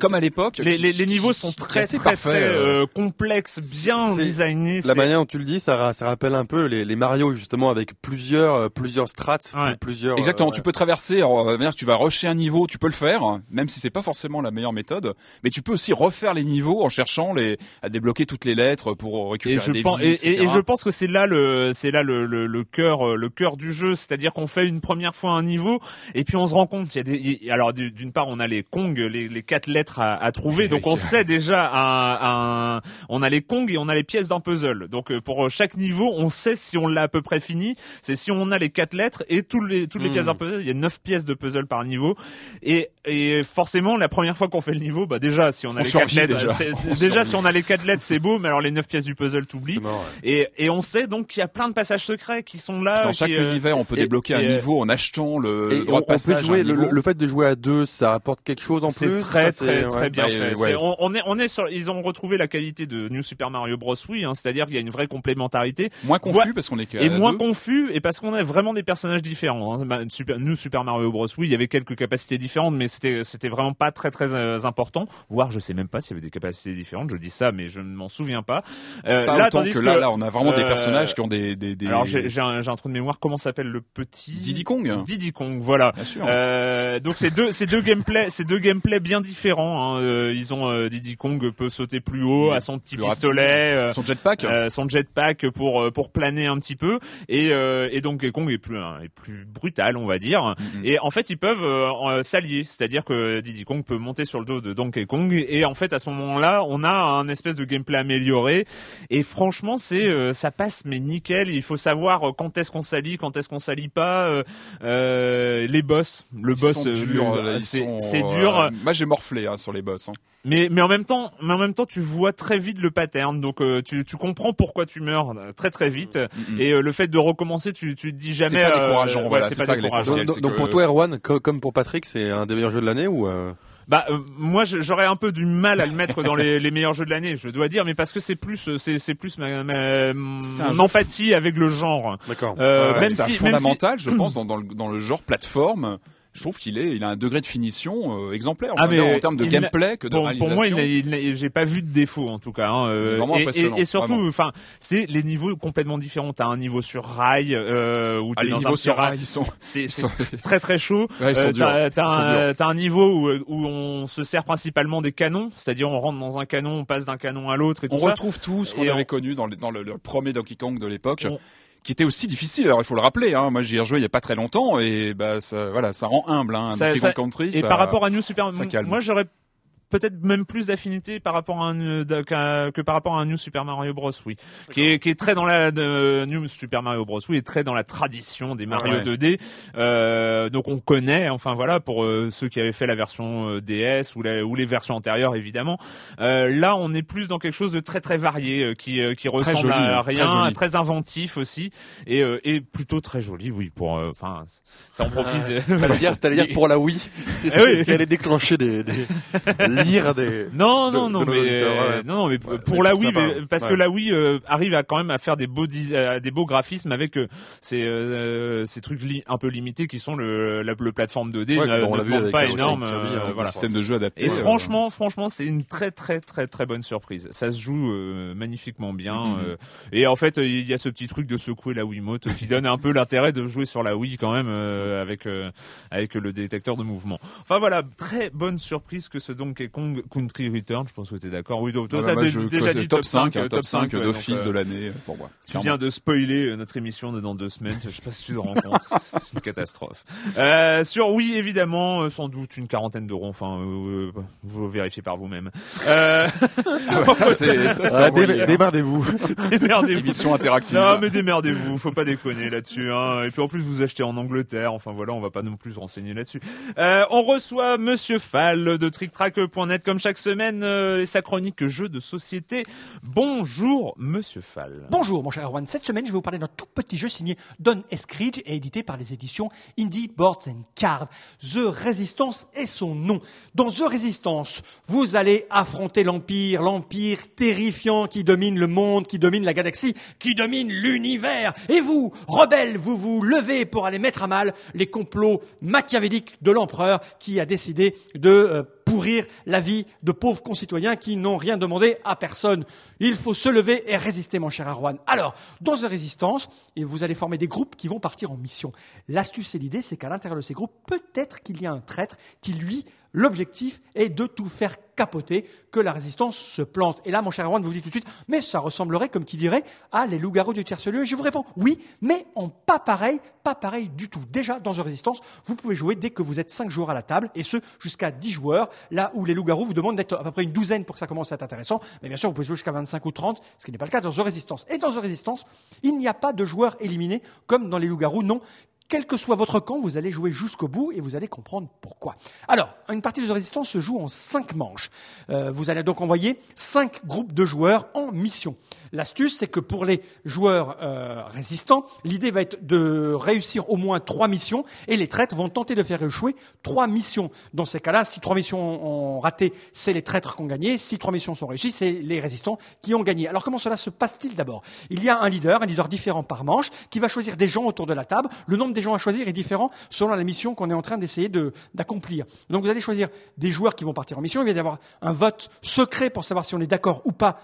comme à l'époque. Les, les, les, niveaux sont très très, très, euh, euh, complexes, bien designés. La manière dont tu le dis, ça, ça rappelle un peu les, les Mario justement avec plusieurs euh, plusieurs strates, plusieurs. Exactement. Tu peux traverser, alors, tu vas rusher un niveau, tu peux le faire, même si c'est pas forcément la meilleure méthode, mais tu peux aussi refaire les niveaux en cherchant les à débloquer toutes les lettres pour récupérer des vies, et je pense que c'est là le c'est là le, le, le cœur euh, le cœur du jeu, c'est-à-dire qu'on fait une première fois un niveau et puis on se rend compte. Il y a des alors d'une part on a les Kong les, les quatre lettres à, à trouver. Donc on sait déjà un, un, on a les Kong et on a les pièces d'un puzzle. Donc euh, pour chaque niveau on sait si on l'a à peu près fini. C'est si on a les quatre lettres et tous les toutes les pièces d'un hmm. puzzle. Il y a neuf pièces de puzzle par niveau. Et et forcément la première fois qu'on fait le niveau bah déjà si on a les quatre lettres déjà, déjà si on a les quatre lettres c'est beau. Mais alors les neuf pièces du puzzle t'oublies. Et et on sait donc qu'il y a plein de passages secrets qui sont là. Dans chaque euh, univers, on peut débloquer un niveau en achetant le, droit de passage. jouer, le, fait de jouer à deux, ça apporte quelque chose en plus. C'est très très très bien fait. On, est on est sur, ils ont retrouvé la qualité de New Super Mario Bros. Oui, hein, c'est-à-dire qu'il y a une vraie complémentarité. Moins confus parce qu'on est et moins confus et parce qu'on a vraiment des personnages différents. Hein. Bah, Super, New Super Mario Bros. Oui, il y avait quelques capacités différentes, mais c'était c'était vraiment pas très très euh, important. Voire, je sais même pas s'il y avait des capacités différentes. Je dis ça, mais je ne m'en souviens pas. Euh, pas là, autant que, là, là, on a vraiment des personnages qui ont des, des, des... Alors j'ai un, un trou de mémoire. Comment s'appelle le petit Diddy Kong. Diddy Kong, voilà. Bien sûr. Euh, donc c'est deux, c'est deux gameplays, c'est deux gameplays bien différents. Hein. Euh, ils ont euh, Diddy Kong peut sauter plus haut à son petit pistolet, euh, son jetpack, son jetpack pour pour planer un petit peu. Et et donc Kong est plus est plus brutal, on va dire. Mm-hmm. Et en fait ils peuvent s'allier, c'est-à-dire que Diddy Kong peut monter sur le dos de Donkey Kong. Et en fait à ce moment-là, on a un espèce de gameplay amélioré. Et franchement c'est ça passe mais nickel. Il faut savoir euh, quand est-ce qu'on s'allie, quand est-ce qu'on s'allie pas. Euh, euh, les boss, le boss, c'est dur. moi j'ai morflé hein, sur les boss. Hein. Mais mais en même temps, mais en même temps, tu vois très vite le pattern, donc tu, tu comprends pourquoi tu meurs très très vite. Mm, mm. Et le fait de recommencer, tu tu te dis jamais. C'est pas décourageant, voilà, c'est ça. Donc, donc pour toi, Erwan, comme pour Patrick, c'est un des meilleurs jeux de l'année ou bah euh, moi j'aurais un peu du mal à le mettre dans les, les meilleurs jeux de l'année, je dois dire, mais parce que c'est plus euh, c'est c'est plus ma, mon empathie avec le genre. D'accord. Euh, même si fondamental, je pense dans, dans, le, dans le genre plateforme je trouve qu'il est, il a un degré de finition euh, exemplaire ah, en termes de gameplay que de pour, réalisation. Pour moi, j'ai pas vu de défaut en tout cas. Hein, euh, vraiment et, et, surtout, enfin, c'est les niveaux complètement différents. T'as un niveau sur rail euh, où ah, les niveaux sur rail, ils sont, c'est très très chaud. Ouais, euh, t'as un, un, niveau où, où on se sert principalement des canons, c'est-à-dire on rentre dans un canon, on passe d'un canon à l'autre et tout on retrouve tout ce qu'on avait connu dans, le, dans le, premier Donkey Kong de l'époque qui était aussi difficile. Alors il faut le rappeler. Hein, moi j'y ai rejoué il y a pas très longtemps et bah ça, voilà, ça rend humble. Hein, ça, Country. Et par rapport à New Super, moi j'aurais peut-être même plus d'affinité par rapport à un que par rapport à un New Super Mario Bros. Oui, qui est qui est très dans la de, New Super Mario Bros. Oui, est très dans la tradition des Mario 2D. Euh, donc on connaît, enfin voilà, pour euh, ceux qui avaient fait la version euh, DS ou, la, ou les versions antérieures évidemment. Euh, là, on est plus dans quelque chose de très très varié, qui qui ressemble à rien, très, inventif aussi, et et plutôt très joli. Oui, pour enfin ça en profite. T'allais dire, dire pour la Wii, c'est eh ce, qui allait déclencher des, des des. Non non non mais non mais pour la Wii, parce que la Wii arrive à quand même à faire des beaux des beaux graphismes avec ces ces trucs un peu limités qui sont le, la, le plateforme 2D ouais, ne, ne pas énorme. Euh, voilà. Système de jeu adapté. Et euh, franchement, franchement, c'est une très très très très bonne surprise. Ça se joue euh, magnifiquement bien. Mm-hmm. et en fait, il y a ce petit truc de secouer la Wiimote qui donne un peu l'intérêt de jouer sur la Wii quand même avec avec le détecteur de mouvement. Enfin voilà, très bonne surprise que ce Donkey Kong Country Return. Je pense que tu es d'accord. Oui, donc, toi, déjà dit top 5, top 5 d'office de l'année pour moi. Tu viens de spoiler notre émission de dans deux semaines. Je sais pas si tu te rends compte. C'est une catastrophe. Euh, sur oui, évidemment, euh, sans doute une quarantaine d'euros. Enfin, euh, euh vous vérifiez par vous-même. Euh... Ah ça, c'est, ça, ah, démerdez-vous. démerdez-vous. Émission interactive. Non, mais démerdez-vous. Faut pas déconner là-dessus. Hein. Et puis en plus, vous achetez en Angleterre. Enfin voilà, on va pas non plus se renseigner là-dessus. Euh, on reçoit Monsieur Fall de Comme chaque semaine et sa chronique jeux de société. Bonjour, Monsieur Fall. Bonjour, mon cher Erwan. Cette semaine, je vais vous parler d'un tout petit jeu signé Don Eskridge et édité par les éditions Indie Boards and Cards. The Resistance est son nom. Dans The Resistance, vous allez affronter l'Empire, l'Empire terrifiant qui domine le monde, qui domine la galaxie, qui domine l'univers. Et vous, rebelles, vous vous levez pour aller mettre à mal les complots machiavéliques de l'empereur qui a décidé de euh, pourrir la vie de pauvres concitoyens qui n'ont rien demandé à personne. Il faut se lever et résister, mon cher Arwan. Alors, dans une résistance, vous allez former des groupes qui vont partir en mission. L'astuce et l'idée, c'est qu'à l'intérieur de ces groupes, peut-être qu'il y a un traître qui, lui, L'objectif est de tout faire capoter, que la résistance se plante. Et là, mon cher Erwan, vous dit tout de suite, mais ça ressemblerait, comme qui dirait, à les loups-garous du tierce lieu. Et je vous réponds, oui, mais en pas pareil, pas pareil du tout. Déjà, dans une résistance, vous pouvez jouer dès que vous êtes 5 joueurs à la table, et ce, jusqu'à 10 joueurs, là où les loups-garous vous demandent d'être à peu près une douzaine pour que ça commence à être intéressant. Mais bien sûr, vous pouvez jouer jusqu'à 25 ou 30, ce qui n'est pas le cas dans une résistance. Et dans une résistance, il n'y a pas de joueurs éliminés, comme dans les loups-garous, non quel que soit votre camp, vous allez jouer jusqu'au bout et vous allez comprendre pourquoi. Alors, une partie de résistance se joue en cinq manches. Euh, vous allez donc envoyer cinq groupes de joueurs en mission. L'astuce, c'est que pour les joueurs euh, résistants, l'idée va être de réussir au moins trois missions et les traîtres vont tenter de faire échouer trois missions. Dans ces cas-là, si trois missions ont raté, c'est les traîtres qui ont gagné. Si trois missions sont réussies, c'est les résistants qui ont gagné. Alors comment cela se passe-t-il d'abord? Il y a un leader, un leader différent par manche, qui va choisir des gens autour de la table. Le nombre des gens à choisir est différent selon la mission qu'on est en train d'essayer d'accomplir. Donc vous allez choisir des joueurs qui vont partir en mission. Il va y avoir un vote secret pour savoir si on est d'accord ou pas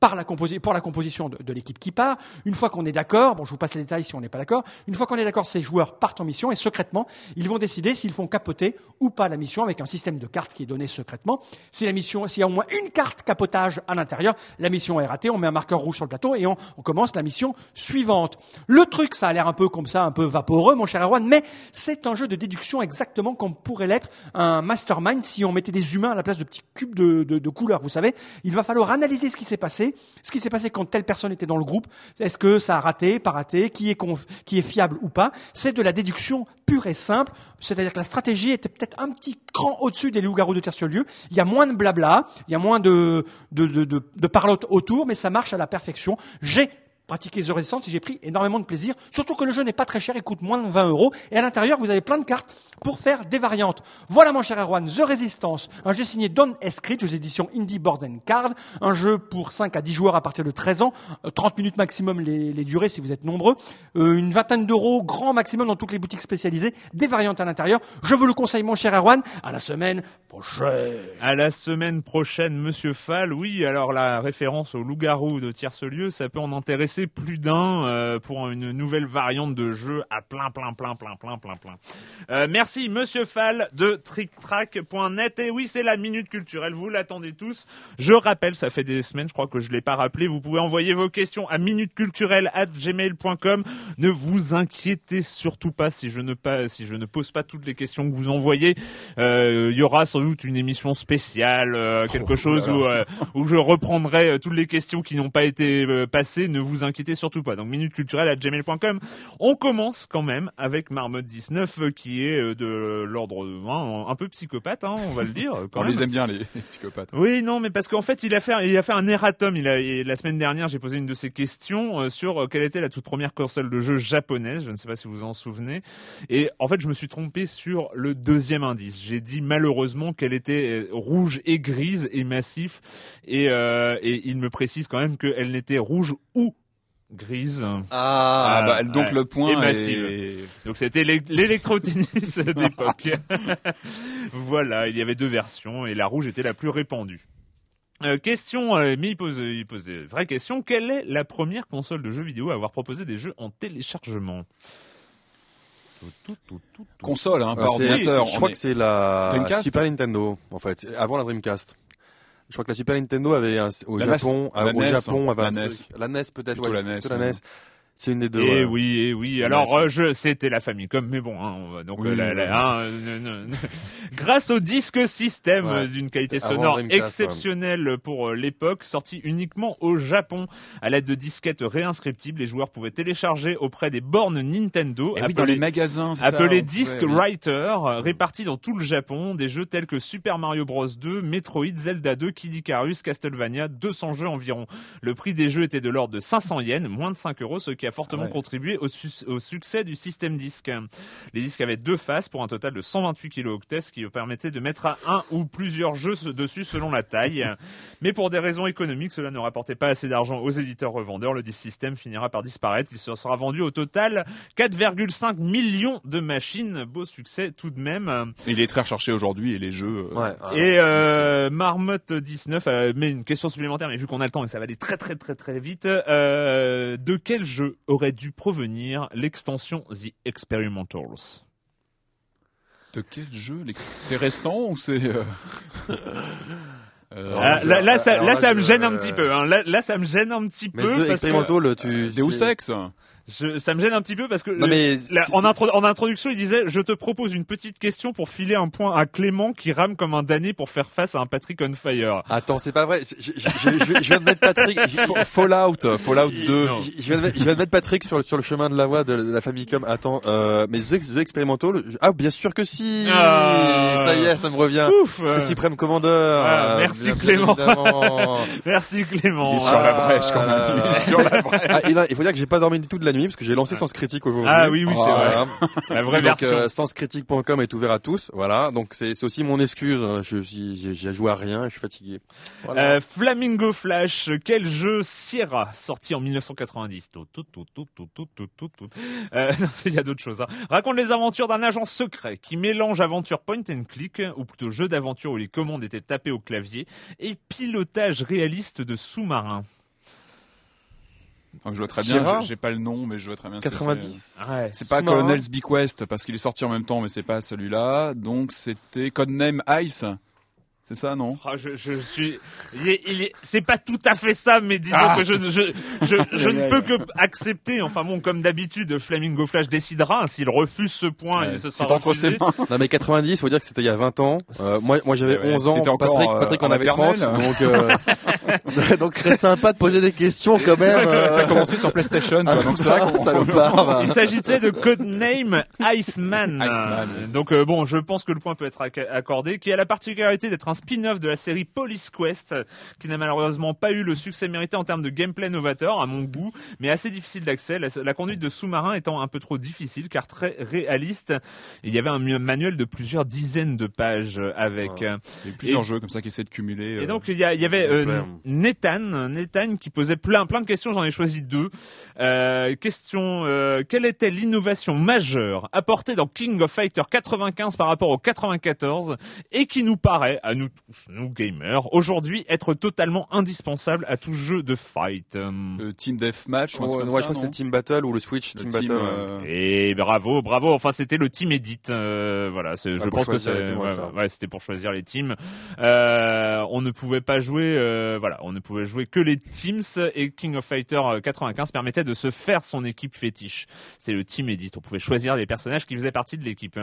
par la pour la composition de, l'équipe qui part. Une fois qu'on est d'accord, bon, je vous passe les détails si on n'est pas d'accord. Une fois qu'on est d'accord, ces joueurs partent en mission et secrètement, ils vont décider s'ils font capoter ou pas la mission avec un système de cartes qui est donné secrètement. Si la mission, s'il y a au moins une carte capotage à l'intérieur, la mission est ratée. On met un marqueur rouge sur le plateau et on, commence la mission suivante. Le truc, ça a l'air un peu comme ça, un peu vaporeux, mon cher Erwan, mais c'est un jeu de déduction exactement comme pourrait l'être un mastermind si on mettait des humains à la place de petits cubes de, de couleurs. Vous savez, il va falloir analyser ce qui s'est passé ce qui s'est passé quand telle personne était dans le groupe, est-ce que ça a raté, pas raté, qui est, qui est fiable ou pas. C'est de la déduction pure et simple, c'est-à-dire que la stratégie était peut-être un petit cran au-dessus des loups-garous de Tertieux-Lieu. Il y a moins de blabla, il y a moins de, de, de parlotte autour, mais ça marche à la perfection. J'ai pratiquer The Resistance et j'ai pris énormément de plaisir. Surtout que le jeu n'est pas très cher, il coûte moins de 20 euros. Et à l'intérieur, vous avez plein de cartes pour faire des variantes. Voilà, mon cher Erwan, The Resistance, un jeu signé Don Escrit aux éditions Indie Board Card. Un jeu pour 5 à 10 joueurs à partir de 13 ans. 30 euh, minutes maximum les, durées si vous êtes nombreux. Euh, une vingtaine d'euros, grand maximum dans toutes les boutiques spécialisées. Des variantes à l'intérieur. Je vous le conseille, mon cher Erwan. À la semaine prochaine. À la semaine prochaine, monsieur Fall. Oui, alors la référence au loup-garou de tierce lieu, ça peut en intéresser plus d'un euh, pour une nouvelle variante de jeu à plein, plein, plein, plein, plein, plein, plein. Euh, merci Monsieur Fall de TrickTrack.net. Et oui, c'est la minute culturelle. Vous l'attendez tous. Je rappelle, ça fait des semaines, je crois que je l'ai pas rappelé. Vous pouvez envoyer vos questions à minuteculturelle@gmail.com. Ne vous inquiétez surtout pas si je ne pas si je ne pose pas toutes les questions que vous envoyez. Euh, Il y aura sans doute une émission spéciale, quelque Oh chose où où je reprendrai toutes les questions qui n'ont pas été passées. Ne vous inquiétez surtout pas. Donc minuteculturelle@gmail.com. On commence quand même avec Marmotte 19 euh, qui est euh, de l'ordre hein, un peu psychopathe, hein, on va le dire. Quand On même. les aime bien les, les psychopathes. Oui, non, mais parce qu'en fait, il a fait, il a fait un erratum. Il a, et la semaine dernière, j'ai posé une de ces questions euh, sur quelle était la toute première console de jeu japonaise. Je ne sais pas si vous en souvenez. Et en fait, je me suis trompé sur le deuxième indice. J'ai dit malheureusement qu'elle était rouge et grise et massif. Et, euh, et il me précise quand même qu'elle n'était rouge ou grise. Ah, bah, donc ouais. le point Et est- massive. Donc c'était l'é- l'électro-tennis d'époque. voilà, il y avait deux versions et la rouge était la plus répandue. Euh, question, euh, mais il pose, il pose des vraies questions. Quelle est la première console de jeux vidéo à avoir proposé des jeux en téléchargement? Console, hein, pas Euh, c'est- ordinateur. je crois est- que c'est la Dreamcast Super Nintendo, en fait, avant la Dreamcast. Je crois que la Super Nintendo avait un, au La Japon, NES. au NES. Japon avait La NES. NES peut-être, ouais, la. NES. C'est une des deux. Eh ouais. oui, eh oui. Alors, euh, je, c'était la Famicom, mais bon, hein, on va donc Oui, euh, la- la- hein, euh, grâce au disque système Ouais. d'une qualité sonore exceptionnelle pour euh, l'époque, sorti uniquement au Japon à l'aide de disquettes réinscriptibles, les joueurs pouvaient télécharger auprès des bornes Nintendo, Eh oui, dans les magasins, appelés on Disc oui. Writer, euh, répartis dans tout le Japon, des jeux tels que Super Mario Bros 2, Metroid, Zelda 2, Kid Icarus, Castlevania, 200 jeux environ. Le prix des jeux était de l'ordre de 500 yens, moins de 5 euros, ce qui a fortement Ah ouais. contribué au, su- au succès du système disque. Les disques avaient deux faces pour un total de 128 kilooctets, ce qui permettait de mettre à un ou plusieurs jeux dessus selon la taille. Mais pour des raisons économiques, cela ne rapportait pas assez d'argent aux éditeurs revendeurs. Le disque système finira par disparaître. Il se sera vendu au total 4,5 millions de machines. Beau succès tout de même. Il est très recherché aujourd'hui et les jeux. euh, Ouais. Et euh, Marmotte 19 euh, met une question supplémentaire, mais vu qu'on a le temps et ça va aller très très très très vite, euh, de quel jeu aurait dû provenir l'extension The Experimentals De quel jeu C'est récent ou c'est euh, euh, Ah, là, là, ça, alors là, là, ça me gêne un petit peu. Hein. Là, là, ça me gêne un petit Mais peu. The parce que- Experimental, tu. Deus c'est- Ex Je, ça me gêne un petit peu parce que Non, le- mais la- en, c'est- intro- en introduction, il disait je te propose une petite question pour filer un point à Clément qui rame comme un damné pour faire face à un Patrick on fire. Attends, c'est pas vrai. Je, je, je, je, je viens de mettre Patrick. Fallout, Fallout 2. Non. Je viens, de, mettre- je viens de mettre Patrick sur, le- sur le chemin de la voie de, de la Famicom. Attends, euh, mais The, Ex- The Experimental, ah bien sûr que si. Ah. Ça y est, ça me revient. Ouf C'est Supreme Commander. Ah, euh, merci, bien- Clément. Merci Clément. Il est sur la brèche quand même. Il est sur la brèche. Ah, et là, il faut dire que j'ai pas dormi du tout de la nuit parce que j'ai lancé ah. Sens Critique aujourd'hui. Ah oui, oui, c'est vrai. La vraie donc, euh, version. Euh, senscritique.com est ouvert à tous. Voilà. Donc c'est aussi mon excuse. Hein. Je j'ai joué à rien. Je suis fatigué. Euh, Flamingo Flash. Quel jeu Sierra sorti en 1990. Euh, il y a d'autres choses. Hein. Raconte les aventures d'un agent secret qui mélange aventure point and click ou plutôt jeu d'aventure où les commandes étaient tapées au clavier et pilotage réaliste de sous-marins. Donc, je vois très bien, Sierra j'ai- j'ai pas le nom, mais je vois très bien. ce que 90. Ouais. C'est pas. Colonel's Bequest parce qu'il est sorti en même temps, mais c'est pas celui-là. Donc c'était Codename Ice. C'est ça, non Ah, je, je suis, il est, il est- c'est pas tout à fait ça, mais disons Ah. que je, je, je, je ne peux que accepter. Enfin bon, comme d'habitude, Flamingo Flash décidera. S'il refuse ce point, Ouais, et ce sera C'est entre ses mains. Non mais 90, faut dire que c'était il y a 20 ans. Euh, moi, moi j'avais Eh ouais, 11 ans. t'étais encore, Patrick, euh, Patrick en en avait 30. maternelle. Donc, euh, donc serait sympa de poser des questions quand même. T'as euh, commencé sur PlayStation, toi, donc ah, qu'on- salopard, va. Il s'agissait de Codename Iceman. Iceman. Donc euh, bon, je pense que le point peut être acc- accordé, qui a la particularité d'être un spin-off de la série Police Quest, qui n'a malheureusement pas eu le succès mérité en termes de gameplay novateur, à mon goût, mais assez difficile d'accès. La, la conduite de sous-marin étant un peu trop difficile, car très réaliste. Et il y avait un manuel de plusieurs dizaines de pages avec. Il y a eu plusieurs Et- jeux comme ça qui essaient de cumuler. et euh, donc il y, a- il y avait euh. Nathan, Nathan qui posait plein plein de questions. J'en ai choisi deux. Euh, question euh, quelle était l'innovation majeure apportée dans King of Fighter 95 par rapport au 94 et qui nous paraît à nous tous, nous gamers, aujourd'hui être totalement indispensable à tout jeu de fight. Le Team Deathmatch, ouais, je crois que c'est le Team Battle ou le Switch Team, Battle. Euh, Et bravo, bravo. Enfin, c'était le Team Edit. Euh, voilà, je pense que c'est, ouais, c'était pour choisir les teams. Euh, on ne pouvait pas jouer, euh, voilà, on ne pouvait jouer que les teams et King of Fighter 95 permettait de se faire son équipe fétiche. C'était le Team Edit. On pouvait choisir les personnages qui faisaient partie de l'équipe.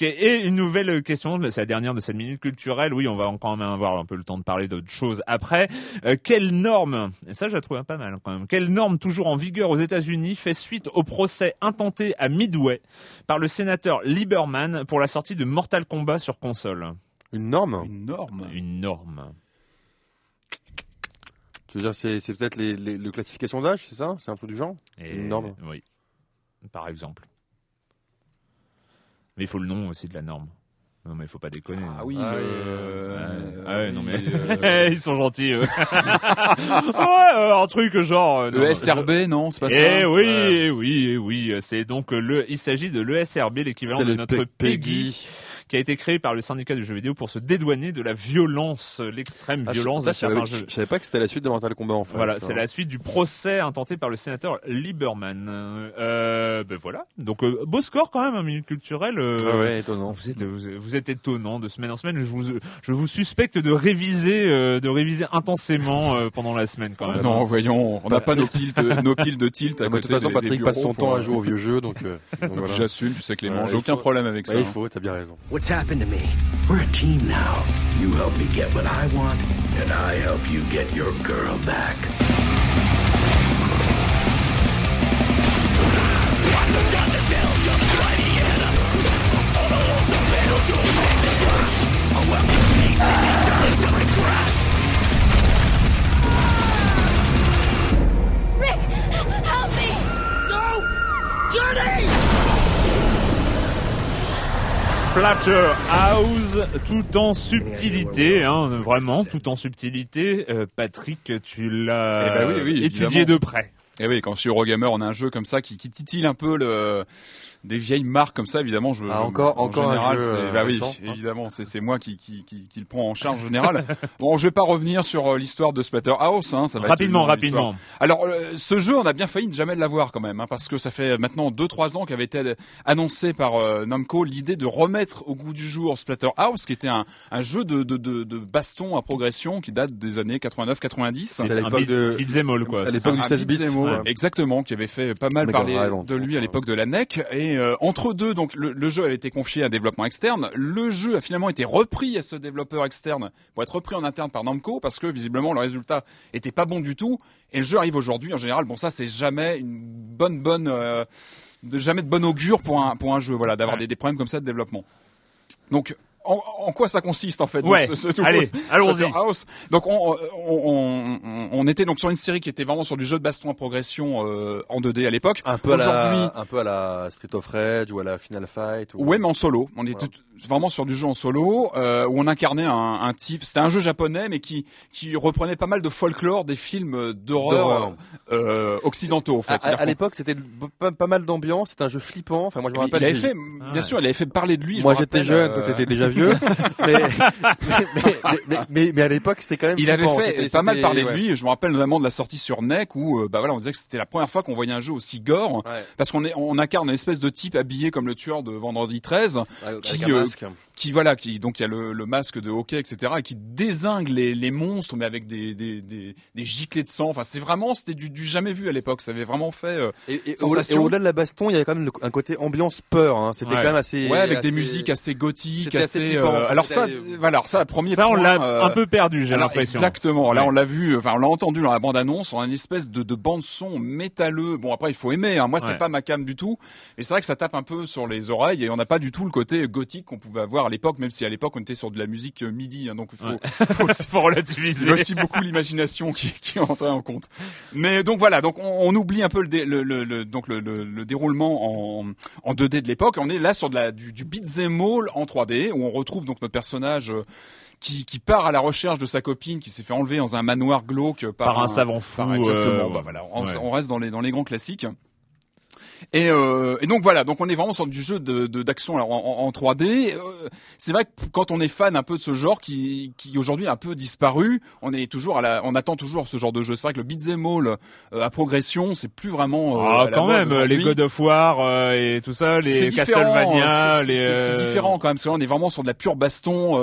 Et une nouvelle question, c'est la dernière de cette minute culturelle. Oui, on va quand même avoir un peu le temps de parler d'autres choses après. Euh, quelle norme, et ça j'ai trouvé pas mal quand même, quelle norme toujours en vigueur aux États-Unis fait suite au procès intenté à Midway par le sénateur Lieberman pour la sortie de Mortal Kombat sur console? Une norme? Une norme Une norme. Tu veux dire, c'est, peut-être les, les, classifications d'âge, c'est ça? C'est un peu du genre? Une norme? Oui, par exemple. Mais il faut le nom aussi de la norme. Non mais il faut pas déconner. Ah oui. Ah, euh... ah ouais, non mais euh, ils sont gentils. ouais, euh, un truc genre. Euh, le SRB, non, c'est pas ça. Eh oui, eh oui, eh oui, c'est donc le. Il s'agit de l'ESRB, l'équivalent de notre Peggy qui a été créé par le syndicat du jeu vidéo pour se dédouaner de la violence, l'extrême ah, violence de certains jeux. Je savais pas que c'était la suite de Mortal Kombat en fait. Voilà, c'est la suite du procès intenté par le sénateur Lieberman. Euh, ben voilà. Donc euh, beau score quand même, un minute culturel. Euh, ah ouais, étonnant. Vous êtes, vous, êtes étonnant de semaine en semaine. Je vous, je vous suspecte de réviser, euh, de réviser intensément euh, pendant la semaine quand même. Non, voyons, on n'a pas nos piles, de, nos piles de tilt. À de toute façon, Patrick passe son temps à jouer aux vieux jeux, donc. donc J'assume, tu sais Clément, j'ai aucun problème avec ça. Il faut, t'as bien raison. What's happened to me? We're a team now. You help me get what I want, and I help you get your girl back. Rick, help me! No! Johnny! House, tout en subtilité, hein, vraiment tout en subtilité. Euh, Patrick, tu l'as eh ben oui, étudié de près. Et eh oui, quand je suis Eurogamer, on a un jeu comme ça qui, qui titille un peu le des vieilles marques comme ça, évidemment, je, ah, encore, en encore général, c'est, bah oui, évidemment, c'est, c'est moi qui, qui, qui, qui, le prend en charge en général. bon, je vais pas revenir sur euh, l'histoire de Splatterhouse, hein, ça va rapidement, rapidement. Alors, euh, ce jeu, on a bien failli ne jamais l'avoir quand même, hein, parce que ça fait maintenant 2-3 ans qu'avait été annoncé par euh, Namco l'idée de remettre au goût du jour Splatterhouse, qui était un, un jeu de, de, de, de, baston à progression qui date des années 89-90. C'était à l'époque de Beat'em quoi. À l'époque du 16 bits. Exactement, qui avait fait pas mal parler de lui à l'époque de la NEC, et entre deux donc le, jeu avait été confié à un développement externe. Le jeu a finalement été repris à ce développeur externe pour être repris en interne par Namco parce que visiblement le résultat était pas bon du tout. Et le jeu arrive aujourd'hui. En général, bon ça c'est jamais une bonne bonne euh, jamais de bon augure pour un pour un jeu. Voilà, d'avoir des, des problèmes comme ça de développement. Donc en, en, quoi ça consiste en fait ouais. donc, ce, ce Allez, allons-y. Donc on, on, on, on, était donc sur une série qui était vraiment sur du jeu de baston en progression euh, en 2D à l'époque. Un peu à la, un peu à la Street of Rage ou à la Final Fight. Ou... Ouais, mais en solo. On était vraiment sur du jeu en solo euh, où on incarnait un, un type. C'était un jeu japonais mais qui qui reprenait pas mal de folklore des films d'horreur euh, occidentaux. En fait. À, l'époque, c'était pas, pas, mal d'ambiance. C'était un jeu flippant. Enfin, moi je me rappelle. Il avait fait, bien sûr, il avait fait parler de lui. Moi j'étais jeune, toi t'étais déjà vieux. mais, mais, mais, mais, à l'époque, c'était quand même. Il avait fait pas mal parler de lui. Je me rappelle notamment de la sortie sur NEC où, euh, bah voilà, on disait que c'était la première fois qu'on voyait un jeu aussi gore, parce qu'on est, on incarne une espèce de type habillé comme le tueur de Vendredi 13, qui, euh, qui voilà, qui donc il y a le, le, masque de hockey, etc., et qui désingue les, les monstres, mais avec des, des, des, des giclées de sang. Enfin, c'est vraiment, c'était du, du, jamais vu à l'époque. Ça avait vraiment fait. Euh, et, et, au-delà de la baston, il y avait quand même un côté ambiance peur. Hein. C'était quand même assez. Ouais, avec des musiques assez gothiques, assez. Euh, alors ça, voilà, alors ça, premier ça, on l'a euh, un peu perdu, j'ai l'impression. Exactement. Là, on l'a vu, enfin, on l'a entendu dans la bande annonce, on a une espèce de, de bande son métalleux. Bon, après, il faut aimer. Hein. Moi, c'est pas ma cam du tout, mais c'est vrai que ça tape un peu sur les oreilles et on n'a pas du tout le côté gothique qu'on pouvait avoir à l'époque, même si à l'époque on était sur de la musique euh, midi, hein, donc il faut, faut, faut, relativiser. Il y a aussi beaucoup l'imagination qui, qui entrait en compte. Mais donc voilà, donc on, on oublie un peu le, le, le, le donc le, le, déroulement en, en 2D de l'époque. On est là sur de la, du, du beat'em all en 3D où on retrouve donc notre personnage. Euh, qui, qui, part à la recherche de sa copine qui s'est fait enlever dans un manoir glauque par, un, savant fou. exactement. Euh, bah voilà, on, on, reste dans les dans les grands classiques. Et, euh, et, donc voilà, donc on est vraiment sur du jeu de d'action en, en, en, 3D. Euh, c'est vrai que quand on est fan un peu de ce genre qui, qui aujourd'hui a un peu disparu, on est toujours à la, on attend toujours ce genre de jeu. C'est vrai que le beat'em all euh, à progression, c'est plus vraiment. Euh, ah, quand même, les God of War euh, et tout ça, les Castlevania, c'est différent quand même. Parce que là, on est vraiment sur de la pure baston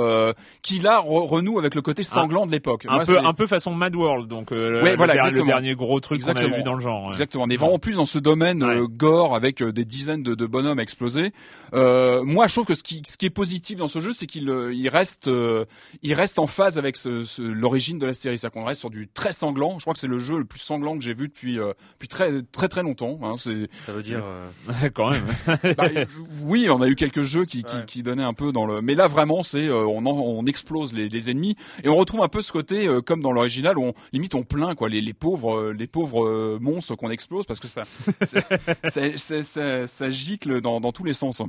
qui là renoue avec le côté sanglant de l'époque. Un peu, un peu façon Mad World, donc ouais, voilà, le, dernier gros truc qu'on avait vu dans le genre. Exactement. On est vraiment plus dans ce domaine gore avec des dizaines de, de bonhommes explosés. moi, je trouve que ce qui, ce qui est positif dans ce jeu, c'est qu'il il reste, il reste en phase avec ce, ce, l'origine de la série. C'est qu'on reste sur du très sanglant. Je crois que c'est le jeu le plus sanglant que j'ai vu depuis, euh, depuis très très très longtemps. Hein. C'est ça veut dire euh... quand même. bah, oui, on a eu quelques jeux qui, qui, qui, donnaient un peu dans le. Mais là vraiment, c'est euh, on, on explose les, les, ennemis et on retrouve un peu ce côté euh, comme dans l'original où on limite on plaint quoi les, les pauvres les pauvres monstres qu'on explose parce que ça ça, ça, ça, ça gicle dans, dans tous les sens.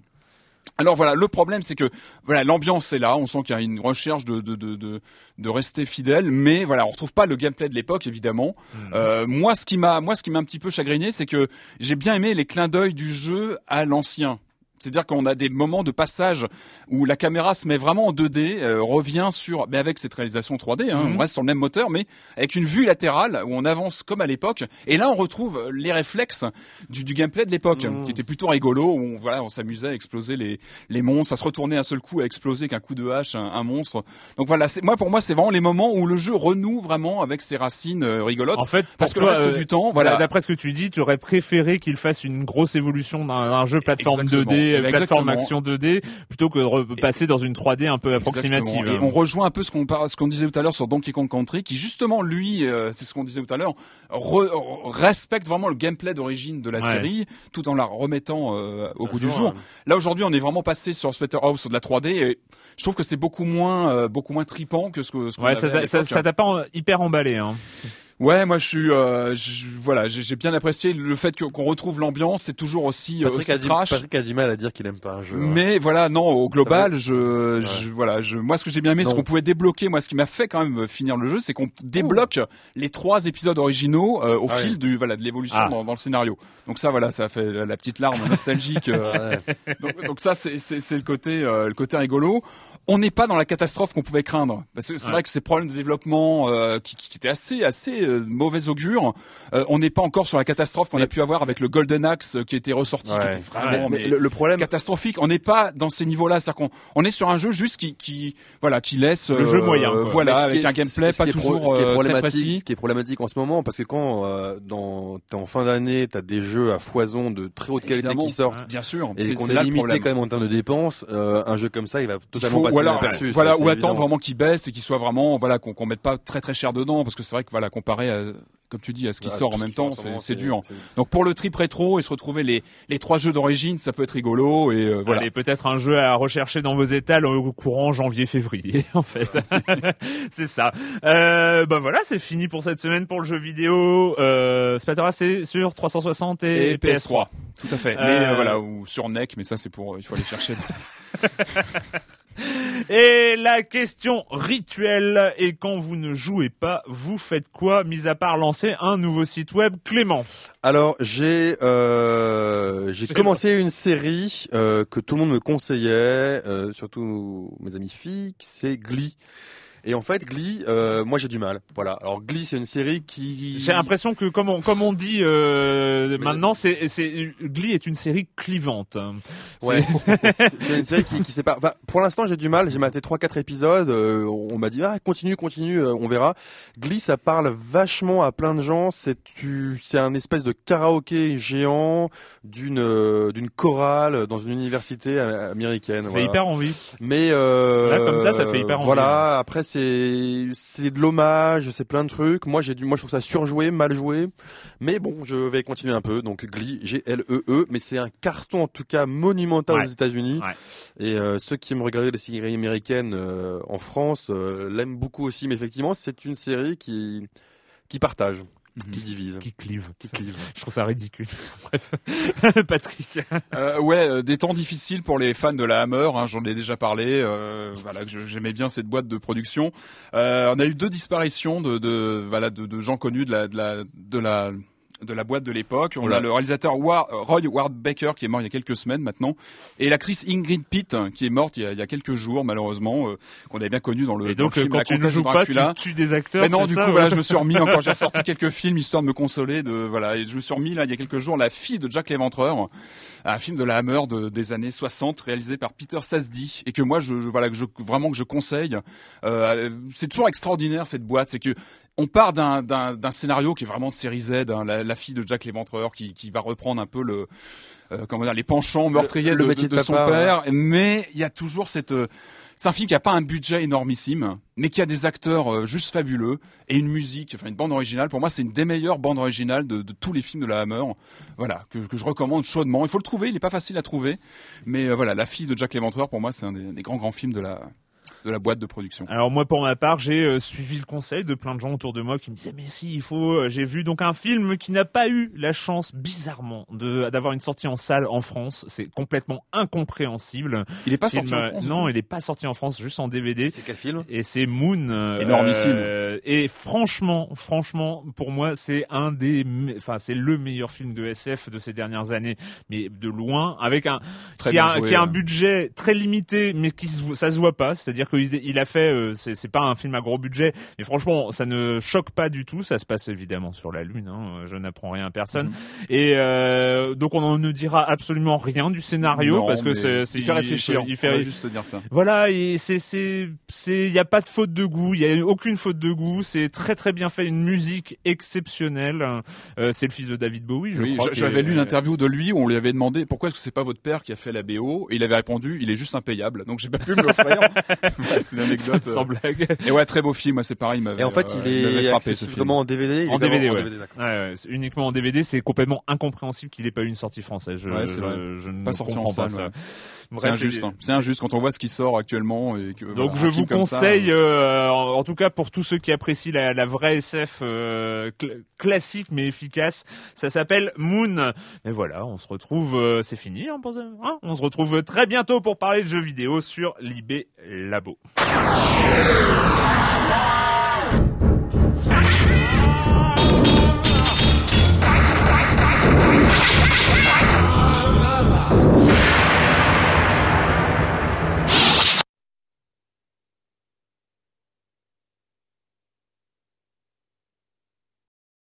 Alors voilà, le problème c'est que voilà l'ambiance est là, on sent qu'il y a une recherche de de, de, de, rester fidèle, mais voilà on retrouve pas le gameplay de l'époque évidemment. Mhm. Euh, moi ce qui m'a moi ce qui m'a un petit peu chagriné c'est que j'ai bien aimé les clins d'œil du jeu à l'ancien. C'est-à-dire qu'on a des moments de passage où la caméra se met vraiment en 2D, euh, revient sur, mais avec cette réalisation 3D, hein, on mhm. reste sur le même moteur, mais avec une vue latérale où on avance comme à l'époque. Et là, on retrouve les réflexes du, du gameplay de l'époque, mhm. qui était plutôt rigolo. Où on, voilà, on s'amusait à exploser les, les monstres, à se retourner un seul coup, à exploser qu'un coup de hache un, un monstre. Donc voilà, moi pour moi, c'est vraiment les moments où le jeu renoue vraiment avec ses racines euh, rigolotes. En fait, parce que le reste euh, du temps, voilà. D'après ce que tu dis, tu aurais préféré qu'il fasse une grosse évolution d'un jeu plateforme 2D plateforme action 2D plutôt que de repasser dans une 3D un peu approximative. Et on rejoint un peu ce qu'on ce qu'on disait tout à l'heure sur Donkey Kong Country, qui justement lui, euh, c'est ce qu'on disait tout à l'heure, respecte vraiment le gameplay d'origine de la série, tout en la remettant euh, au goût du jour. Là aujourd'hui, on est vraiment passé sur Splatterhouse sur de la 3D et je trouve que c'est beaucoup moins euh, beaucoup moins tripant que ce que. Ce ouais, ça t'a pas hyper emballé. Hein. Ouais, moi je suis, euh, voilà, j'ai bien apprécié le fait qu'on retrouve l'ambiance. C'est toujours aussi, euh, Patrick aussi a trash. Patrick a du mal à dire qu'il aime pas un jeu. Hein. Mais voilà, non, au global, je, je, voilà, je, moi ce que j'ai bien aimé, c'est qu'on pouvait débloquer. Moi, ce qui m'a fait quand même finir le jeu, c'est qu'on débloque les trois épisodes originaux euh, au fil du, voilà, de l'évolution ah. dans, dans, le scénario. Donc ça, voilà, ça a fait la petite larme nostalgique. Euh. donc, donc, ça, c'est le côté, le côté rigolo on n'est pas dans la catastrophe qu'on pouvait craindre. Parce que c'est vrai que ces problèmes de développement euh, qui, qui, étaient assez assez euh, mauvais augure, euh, on n'est pas encore sur la catastrophe qu'on a pu avoir avec le Golden Axe qui était ressorti, qui était vraiment mais, le, problème catastrophique. On n'est pas dans ces niveaux-là, c'est-à-dire qu'on on est sur un jeu juste qui, qui voilà qui laisse le jeu moyen, voilà avec un gameplay pas toujours très précis. Ce qui est problématique en ce moment, parce que quand dans t'es en fin d'année, t'as des jeux à foison de très haute qualité qui sortent, bien sûr, et qu'on est, limité quand même en termes de dépenses, un jeu comme ça, il va totalement voilà, voilà ou attendre vraiment qu'il baisse et qu'il soit vraiment voilà qu'on qu'on mette pas très très cher dedans parce que c'est vrai que voilà comparé à comme tu dis, à ce qui sort en même temps, c'est dur. Donc pour le trip rétro et se retrouver les, les trois jeux d'origine, ça peut être rigolo et euh, voilà. Et peut-être un jeu à rechercher dans vos étals au courant janvier-février, en fait. c'est ça. Euh, ben voilà, c'est fini pour cette semaine pour le jeu vidéo. Euh, c'est sur 360 et, PS3. Tout à fait. Mais euh, voilà, ou sur NEC, mais ça c'est pour, il faut aller chercher. Et la question rituelle est quand vous ne jouez pas, vous faites quoi, mis à part lancer un nouveau site web, Clément? Alors j'ai euh, j'ai commencé une série euh, que tout le monde me conseillait, euh, surtout mes amis filles, c'est Glee. Et en fait, Glee, euh, moi j'ai du mal. Voilà. Alors Glee, c'est une série qui. J'ai l'impression que comme on, comme on dit euh, maintenant, c'est c'est Glee est une série clivante. Ouais. c'est une série qui, qui sépare. Enfin, pour l'instant, j'ai du mal. J'ai maté trois quatre épisodes. Euh, on m'a dit ah continue, continue, euh, on verra. Glee, ça parle vachement à plein de gens. C'est c'est un espèce de karaoké géant d'une euh, d'une chorale dans une université américaine. Ça fait hyper envie. Mais là comme ça, ça fait hyper envie. Voilà. Après c'est c'est de l'hommage, c'est plein de trucs. Moi j'ai du moi je trouve ça surjoué, mal joué. Mais bon, je vais continuer un peu. Donc Glee, G L E E, mais c'est un carton en tout cas monumental aux États-Unis. Et euh, ceux qui aiment regarder les séries américaines euh, en France euh, l'aiment beaucoup aussi. Mais effectivement, c'est une série qui qui partage. Mhm. Qui divise. Qui clive. Qui clive. Je trouve ça ridicule. Bref. Patrick. Euh, ouais, euh, des temps difficiles pour les fans de la Hammer, hein, j'en ai déjà parlé. Euh, voilà, j'aimais bien cette boîte de production. Euh, on a eu deux disparitions de, de voilà de, de, gens connus de la de la de la de la boîte de l'époque. On Voilà. a le réalisateur Wa- Roy Ward Baker qui est mort il y a quelques semaines maintenant, et l'actrice Ingrid Pitt qui est morte il y a, il y a quelques jours malheureusement, euh, qu'on avait bien connue dans le, Et donc, le euh, film quand La tu ne joues pas, tu tues des acteurs. Mais non, du ça, coup, ouais voilà, je me suis remis encore. J'ai ressorti quelques films histoire de me consoler. De voilà, et je me suis remis là il y a quelques jours la fille de Jack l'Éventreur, un film de la Hammer de, des années 60 réalisé par Peter Sasdy et que moi je, je- voilà que je vraiment que je conseille. Euh, c'est toujours extraordinaire cette boîte, c'est que on part d'un scénario qui est vraiment de série Z, hein, la, la fille de Jack l'Éventreur qui qui va reprendre un peu le euh, comment dire les penchants meurtriers le de, son père, mais il y a toujours cette euh, c'est un film qui a pas un budget énormissime, mais qui a des acteurs euh, juste fabuleux et une musique, enfin une bande originale. Pour moi, c'est une des meilleures bandes originales de, de tous les films de la Hammer. Voilà, que, que je recommande chaudement. Il faut le trouver, il est pas facile à trouver, mais voilà, La fille de Jack l'Éventreur, pour moi, c'est un des, des grands grands films de la de la boîte de production. Alors moi pour ma part j'ai euh, suivi le conseil de plein de gens autour de moi qui me disaient mais si il faut euh, j'ai vu donc un film qui n'a pas eu la chance bizarrement de d'avoir une sortie en salle en France c'est complètement incompréhensible Il est pas Film, sorti en France. non il est pas sorti en France juste en DVD C'est quel film? Et c'est Moon euh, Énormissime. euh, et franchement franchement pour moi c'est un des enfin c'est le meilleur film de SF de ces dernières années mais de loin avec un Très qui a, joué, qui a un ouais. budget très limité mais qui se, voit- ça se voit pas c'est-à-dire qu'il il a fait euh, c'est pas un film à gros budget mais franchement ça ne choque pas du tout ça se passe évidemment sur la lune hein, je n'apprends rien à personne Mhm. et euh, donc on ne dira absolument rien du scénario Non, parce que c'est il fait réfléchir. il fait juste dire ça. voilà, et c'est c'est c'est il y a pas de faute de goût, il y a aucune faute de goût, c'est très très bien fait, une musique exceptionnelle. Euh, c'est le fils de David Bowie, je Oui, crois. j'avais lu une interview de lui où on lui avait demandé pourquoi est-ce que c'est pas votre père qui a fait la BO et il avait répondu il est juste impayable donc j'ai pas pu me l'offrir. Voilà, c'est une anecdote. euh. sans blague. Et ouais très beau film moi c'est pareil il Et en fait, euh, il est frappé, vraiment en DVD. il En est DVD, ouais. uniquement en DVD, c'est complètement incompréhensible qu'il ait pas eu une sortie française. Je, Ouais, c'est vrai. je, je ne Pas sorti en comprends pas ça. C'est injuste, hein. c'est injuste quand on voit ce qui sort actuellement et que. Donc voilà, je vous ça, conseille, euh, euh, en, en tout cas pour tous ceux qui apprécient la, la vraie SF euh, cl- classique mais efficace, ça s'appelle Moon. Et voilà, on se retrouve, euh, c'est fini, hein, pour ça, hein on se retrouve très bientôt pour parler de jeux vidéo sur l'IB Labo. mundo.